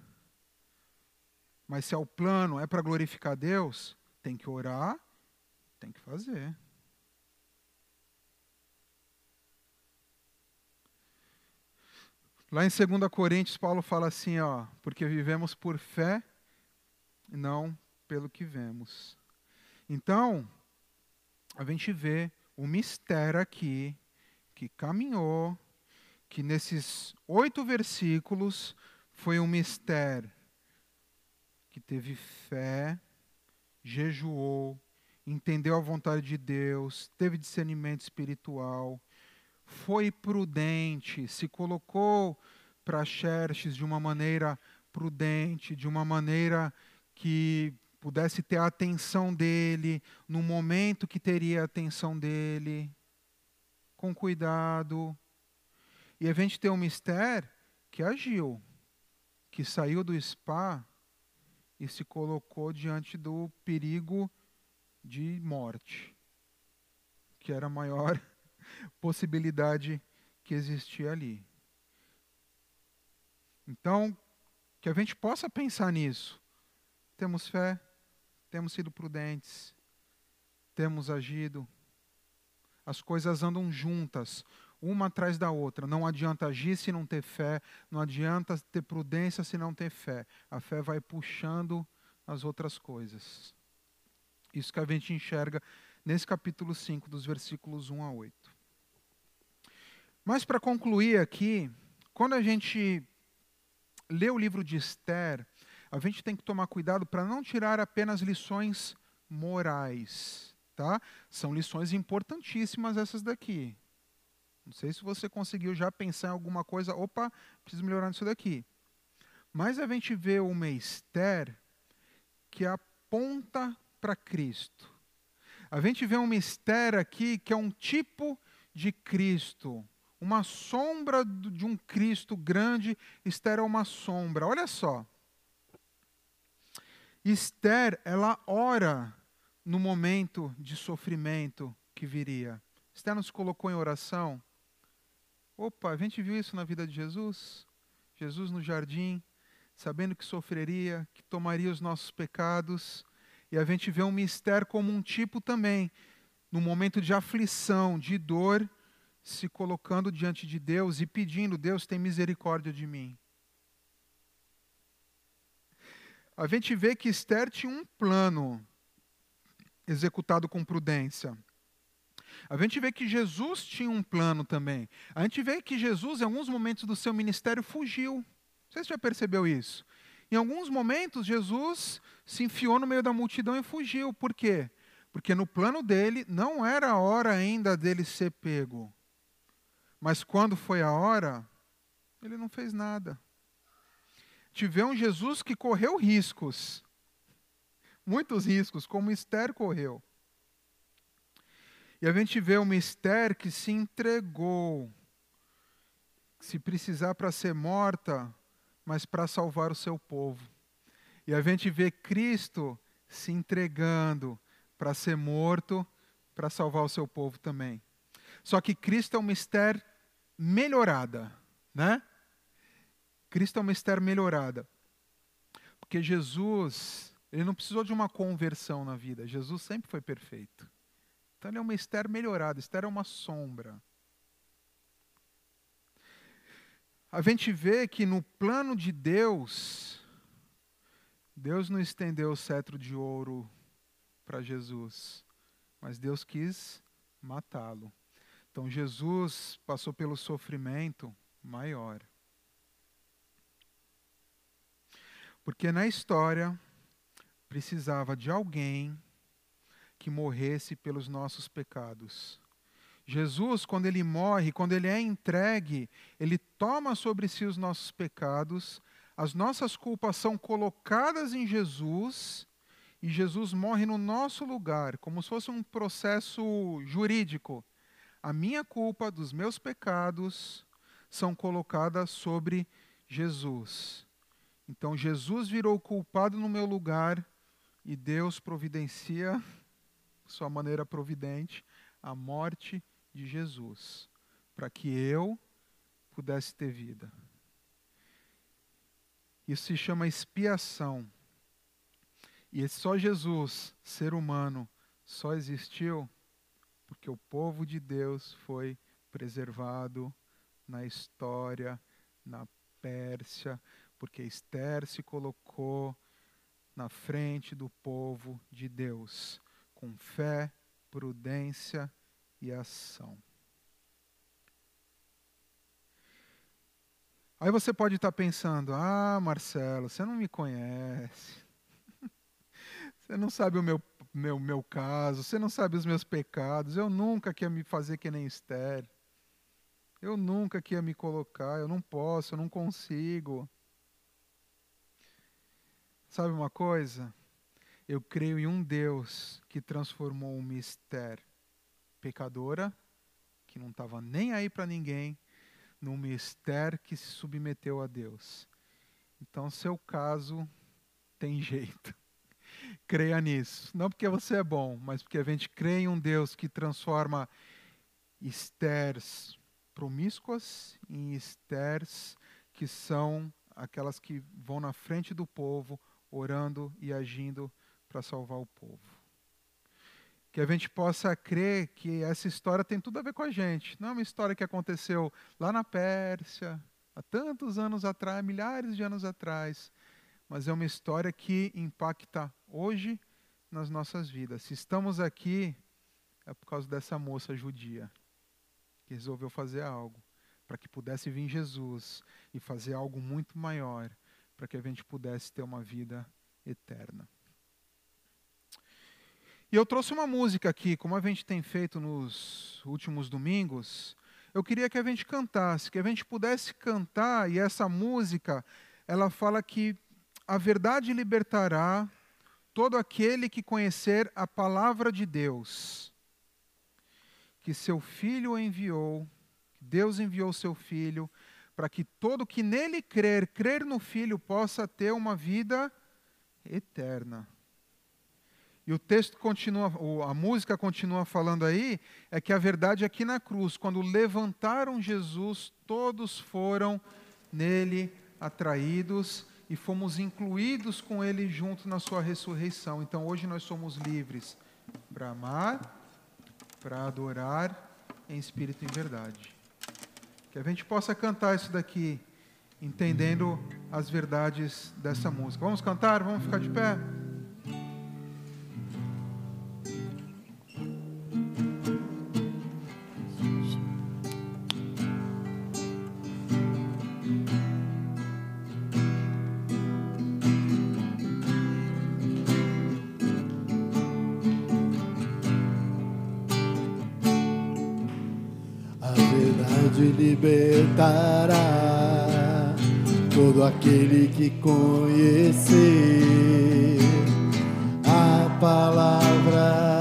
Mas se é o plano, é para glorificar Deus, tem que orar, tem que fazer. Lá em 2 Coríntios, Paulo fala assim, ó, porque vivemos por fé e não pelo que vemos. Então, a gente vê o mistério aqui que caminhou, que nesses oito versículos foi um mistério que teve fé, jejuou, entendeu a vontade de Deus, teve discernimento espiritual, foi prudente, se colocou para Xerxes de uma maneira prudente, de uma maneira que pudesse ter a atenção dele, no momento que teria a atenção dele, com cuidado. E a gente tem um mistério que agiu, que saiu do spa e se colocou diante do perigo de morte, que era a maior possibilidade que existia ali. Então, que a gente possa pensar nisso. Temos fé, temos sido prudentes, temos agido. As coisas andam juntas, uma atrás da outra. Não adianta agir se não ter fé, não adianta ter prudência se não ter fé. A fé vai puxando as outras coisas. Isso que a gente enxerga nesse capítulo 5, dos versículos 1 a 8. Mas para concluir aqui, quando a gente lê o livro de Esther, a gente tem que tomar cuidado para não tirar apenas lições morais, tá? São lições importantíssimas essas daqui. Não sei se você conseguiu já pensar em alguma coisa, opa, preciso melhorar nisso daqui. Mas a gente vê uma Esther que aponta para Cristo. A gente vê um mistério aqui que é um tipo de Cristo, uma sombra de um Cristo grande. Esther é uma sombra. Olha só. Esther, ela ora no momento de sofrimento que viria. Esther nos colocou em oração. Opa, a gente viu isso na vida de Jesus? Jesus no jardim, sabendo que sofreria, que tomaria os nossos pecados. E a gente vê um mistério como um tipo também, no momento de aflição, de dor, se colocando diante de Deus e pedindo: Deus, tem misericórdia de mim. A gente vê que Esther tinha um plano executado com prudência. A gente vê que Jesus tinha um plano também. A gente vê que Jesus, em alguns momentos do seu ministério, fugiu. Você já percebeu isso? Em alguns momentos, Jesus se enfiou no meio da multidão e fugiu. Por quê? Porque no plano dele não era a hora ainda dele ser pego. Mas quando foi a hora, ele não fez nada. Tivemos um Jesus que correu riscos, muitos riscos, como Esther correu. E a gente vê uma Esther que se entregou, se precisar para ser morta, mas para salvar o seu povo. E a gente vê Cristo se entregando para ser morto, para salvar o seu povo também. Só que Cristo é uma Esther melhorada, né? Cristo é uma Esther melhorada. Porque Jesus, ele não precisou de uma conversão na vida. Jesus sempre foi perfeito. Então ele é uma Esther melhorada. Esther é uma sombra. A gente vê que no plano de Deus, Deus não estendeu o cetro de ouro para Jesus, mas Deus quis matá-lo. Então Jesus passou pelo sofrimento maior. Porque na história precisava de alguém que morresse pelos nossos pecados. Jesus, quando ele morre, quando ele é entregue, ele toma sobre si os nossos pecados, as nossas culpas são colocadas em Jesus e Jesus morre no nosso lugar, como se fosse um processo jurídico a minha culpa dos meus pecados são colocadas sobre Jesus. Então Jesus virou culpado no meu lugar e Deus providencia, sua maneira providente, a morte de Jesus, para que eu pudesse ter vida. Isso se chama expiação. E só Jesus, ser humano, só existiu porque o povo de Deus foi preservado na história, na Pérsia, porque Esther se colocou na frente do povo de Deus, com fé, prudência Aí você pode estar pensando: ah, Marcelo, você não me conhece. Você não sabe o meu, meu, meu caso, você não sabe os meus pecados. Eu nunca queria me fazer que nem Esther. Eu nunca queria me colocar, eu não posso, eu não consigo. Sabe uma coisa? Eu creio em um Deus que transformou uma Esther pecadora, que não estava nem aí para ninguém, numa Esther que se submeteu a Deus. Então, seu caso tem jeito. Creia nisso. Não porque você é bom, mas porque a gente crê em um Deus que transforma Estérs promíscuas em Estérs que são aquelas que vão na frente do povo, orando e agindo para salvar o povo. Que a gente possa crer que essa história tem tudo a ver com a gente. Não é uma história que aconteceu lá na Pérsia, há tantos anos atrás, milhares de anos atrás, mas é uma história que impacta hoje nas nossas vidas. Se estamos aqui, é por causa dessa moça judia que resolveu fazer algo para que pudesse vir Jesus e fazer algo muito maior, para que a gente pudesse ter uma vida eterna. E eu trouxe uma música aqui, como a gente tem feito nos últimos domingos. Eu queria que a gente cantasse, que a gente pudesse cantar, e essa música, ela fala que a verdade libertará todo aquele que conhecer a palavra de Deus, que seu filho enviou, Deus enviou seu filho, para que todo que nele crer, crer no filho, possa ter uma vida eterna. E o texto continua, a música continua falando aí, é que a verdade é que na cruz, quando levantaram Jesus, todos foram nele atraídos e fomos incluídos com ele junto na sua ressurreição. Então hoje nós somos livres para amar, para adorar em espírito e em verdade. Que a gente possa cantar isso daqui, entendendo as verdades dessa música. Vamos cantar? Vamos ficar de pé? Libertará todo aquele que conhecer a palavra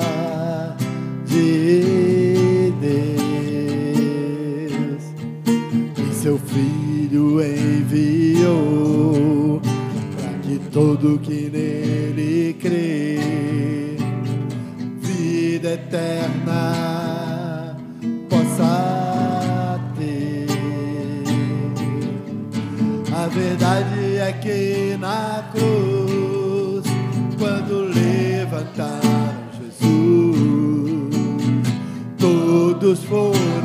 de Deus. E seu Filho enviou para que todo que nele crê vida eterna verdade é que na cruz, quando levantaram Jesus, todos foram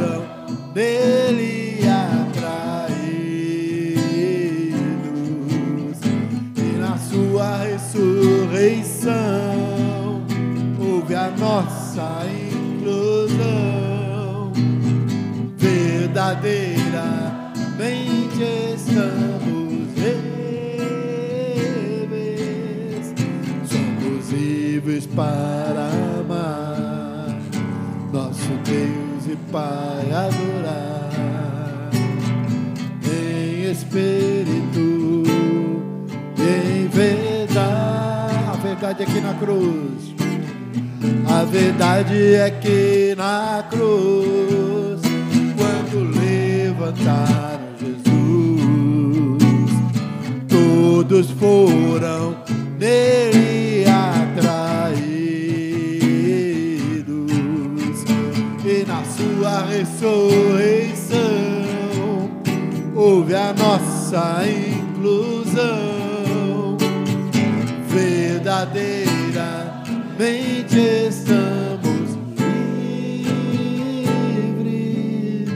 para amar. Nosso Deus e Pai adorar. Em espírito em verdade. A verdade é que na cruz, a verdade é que na cruz, quando levantaram Jesus, todos foram ressurreição, houve a nossa inclusão. Verdadeiramente estamos livres,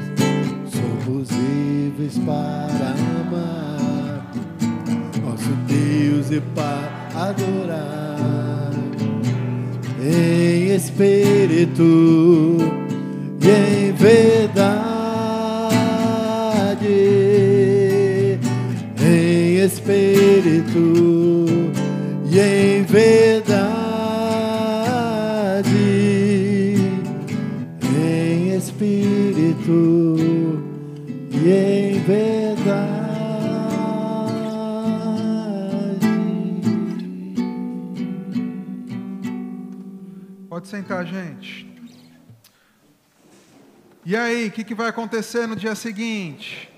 somos livres para amar nosso Deus e para adorar. Em espírito e em verdade, em espírito e em verdade, em espírito e em verdade. Pode sentar, gente. E aí, o que, que vai acontecer no dia seguinte?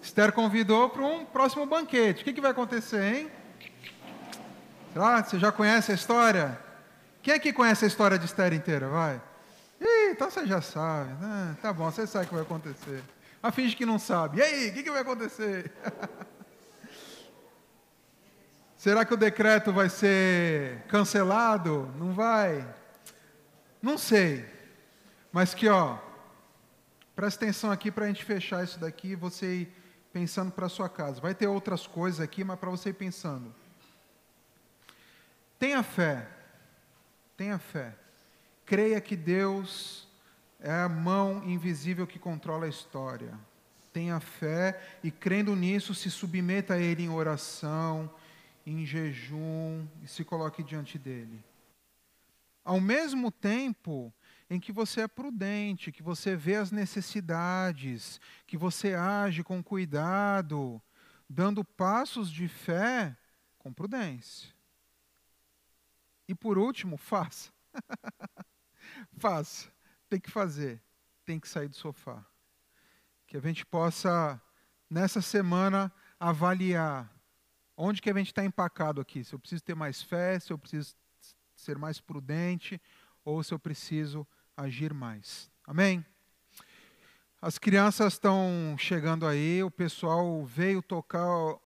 Esther convidou para um próximo banquete. O que, que vai acontecer, hein? Será? Você já conhece a história? Quem é que conhece a história de Esther inteira? Vai. Ih, então você já sabe. né? tá bom, você sabe o que vai acontecer. Mas finge que não sabe. E aí, o que, que vai acontecer? Será que o decreto vai ser cancelado? Não vai? Não sei. Mas que, ó, presta atenção aqui para a gente fechar isso daqui, você ir pensando para sua casa. Vai ter outras coisas aqui, mas para você ir pensando. Tenha fé. Tenha fé. Creia que Deus é a mão invisível que controla a história. Tenha fé e, crendo nisso, se submeta a Ele em oração, em jejum e se coloque diante dele. Ao mesmo tempo em que você é prudente, que você vê as necessidades, que você age com cuidado, dando passos de fé com prudência. E por último, faça. faça. Tem que fazer. Tem que sair do sofá. Que a gente possa, nessa semana, avaliar onde que a gente está empacado aqui. Se eu preciso ter mais fé, se eu preciso ser mais prudente, ou se eu preciso agir mais. Amém? As crianças estão chegando aí, o pessoal veio tocar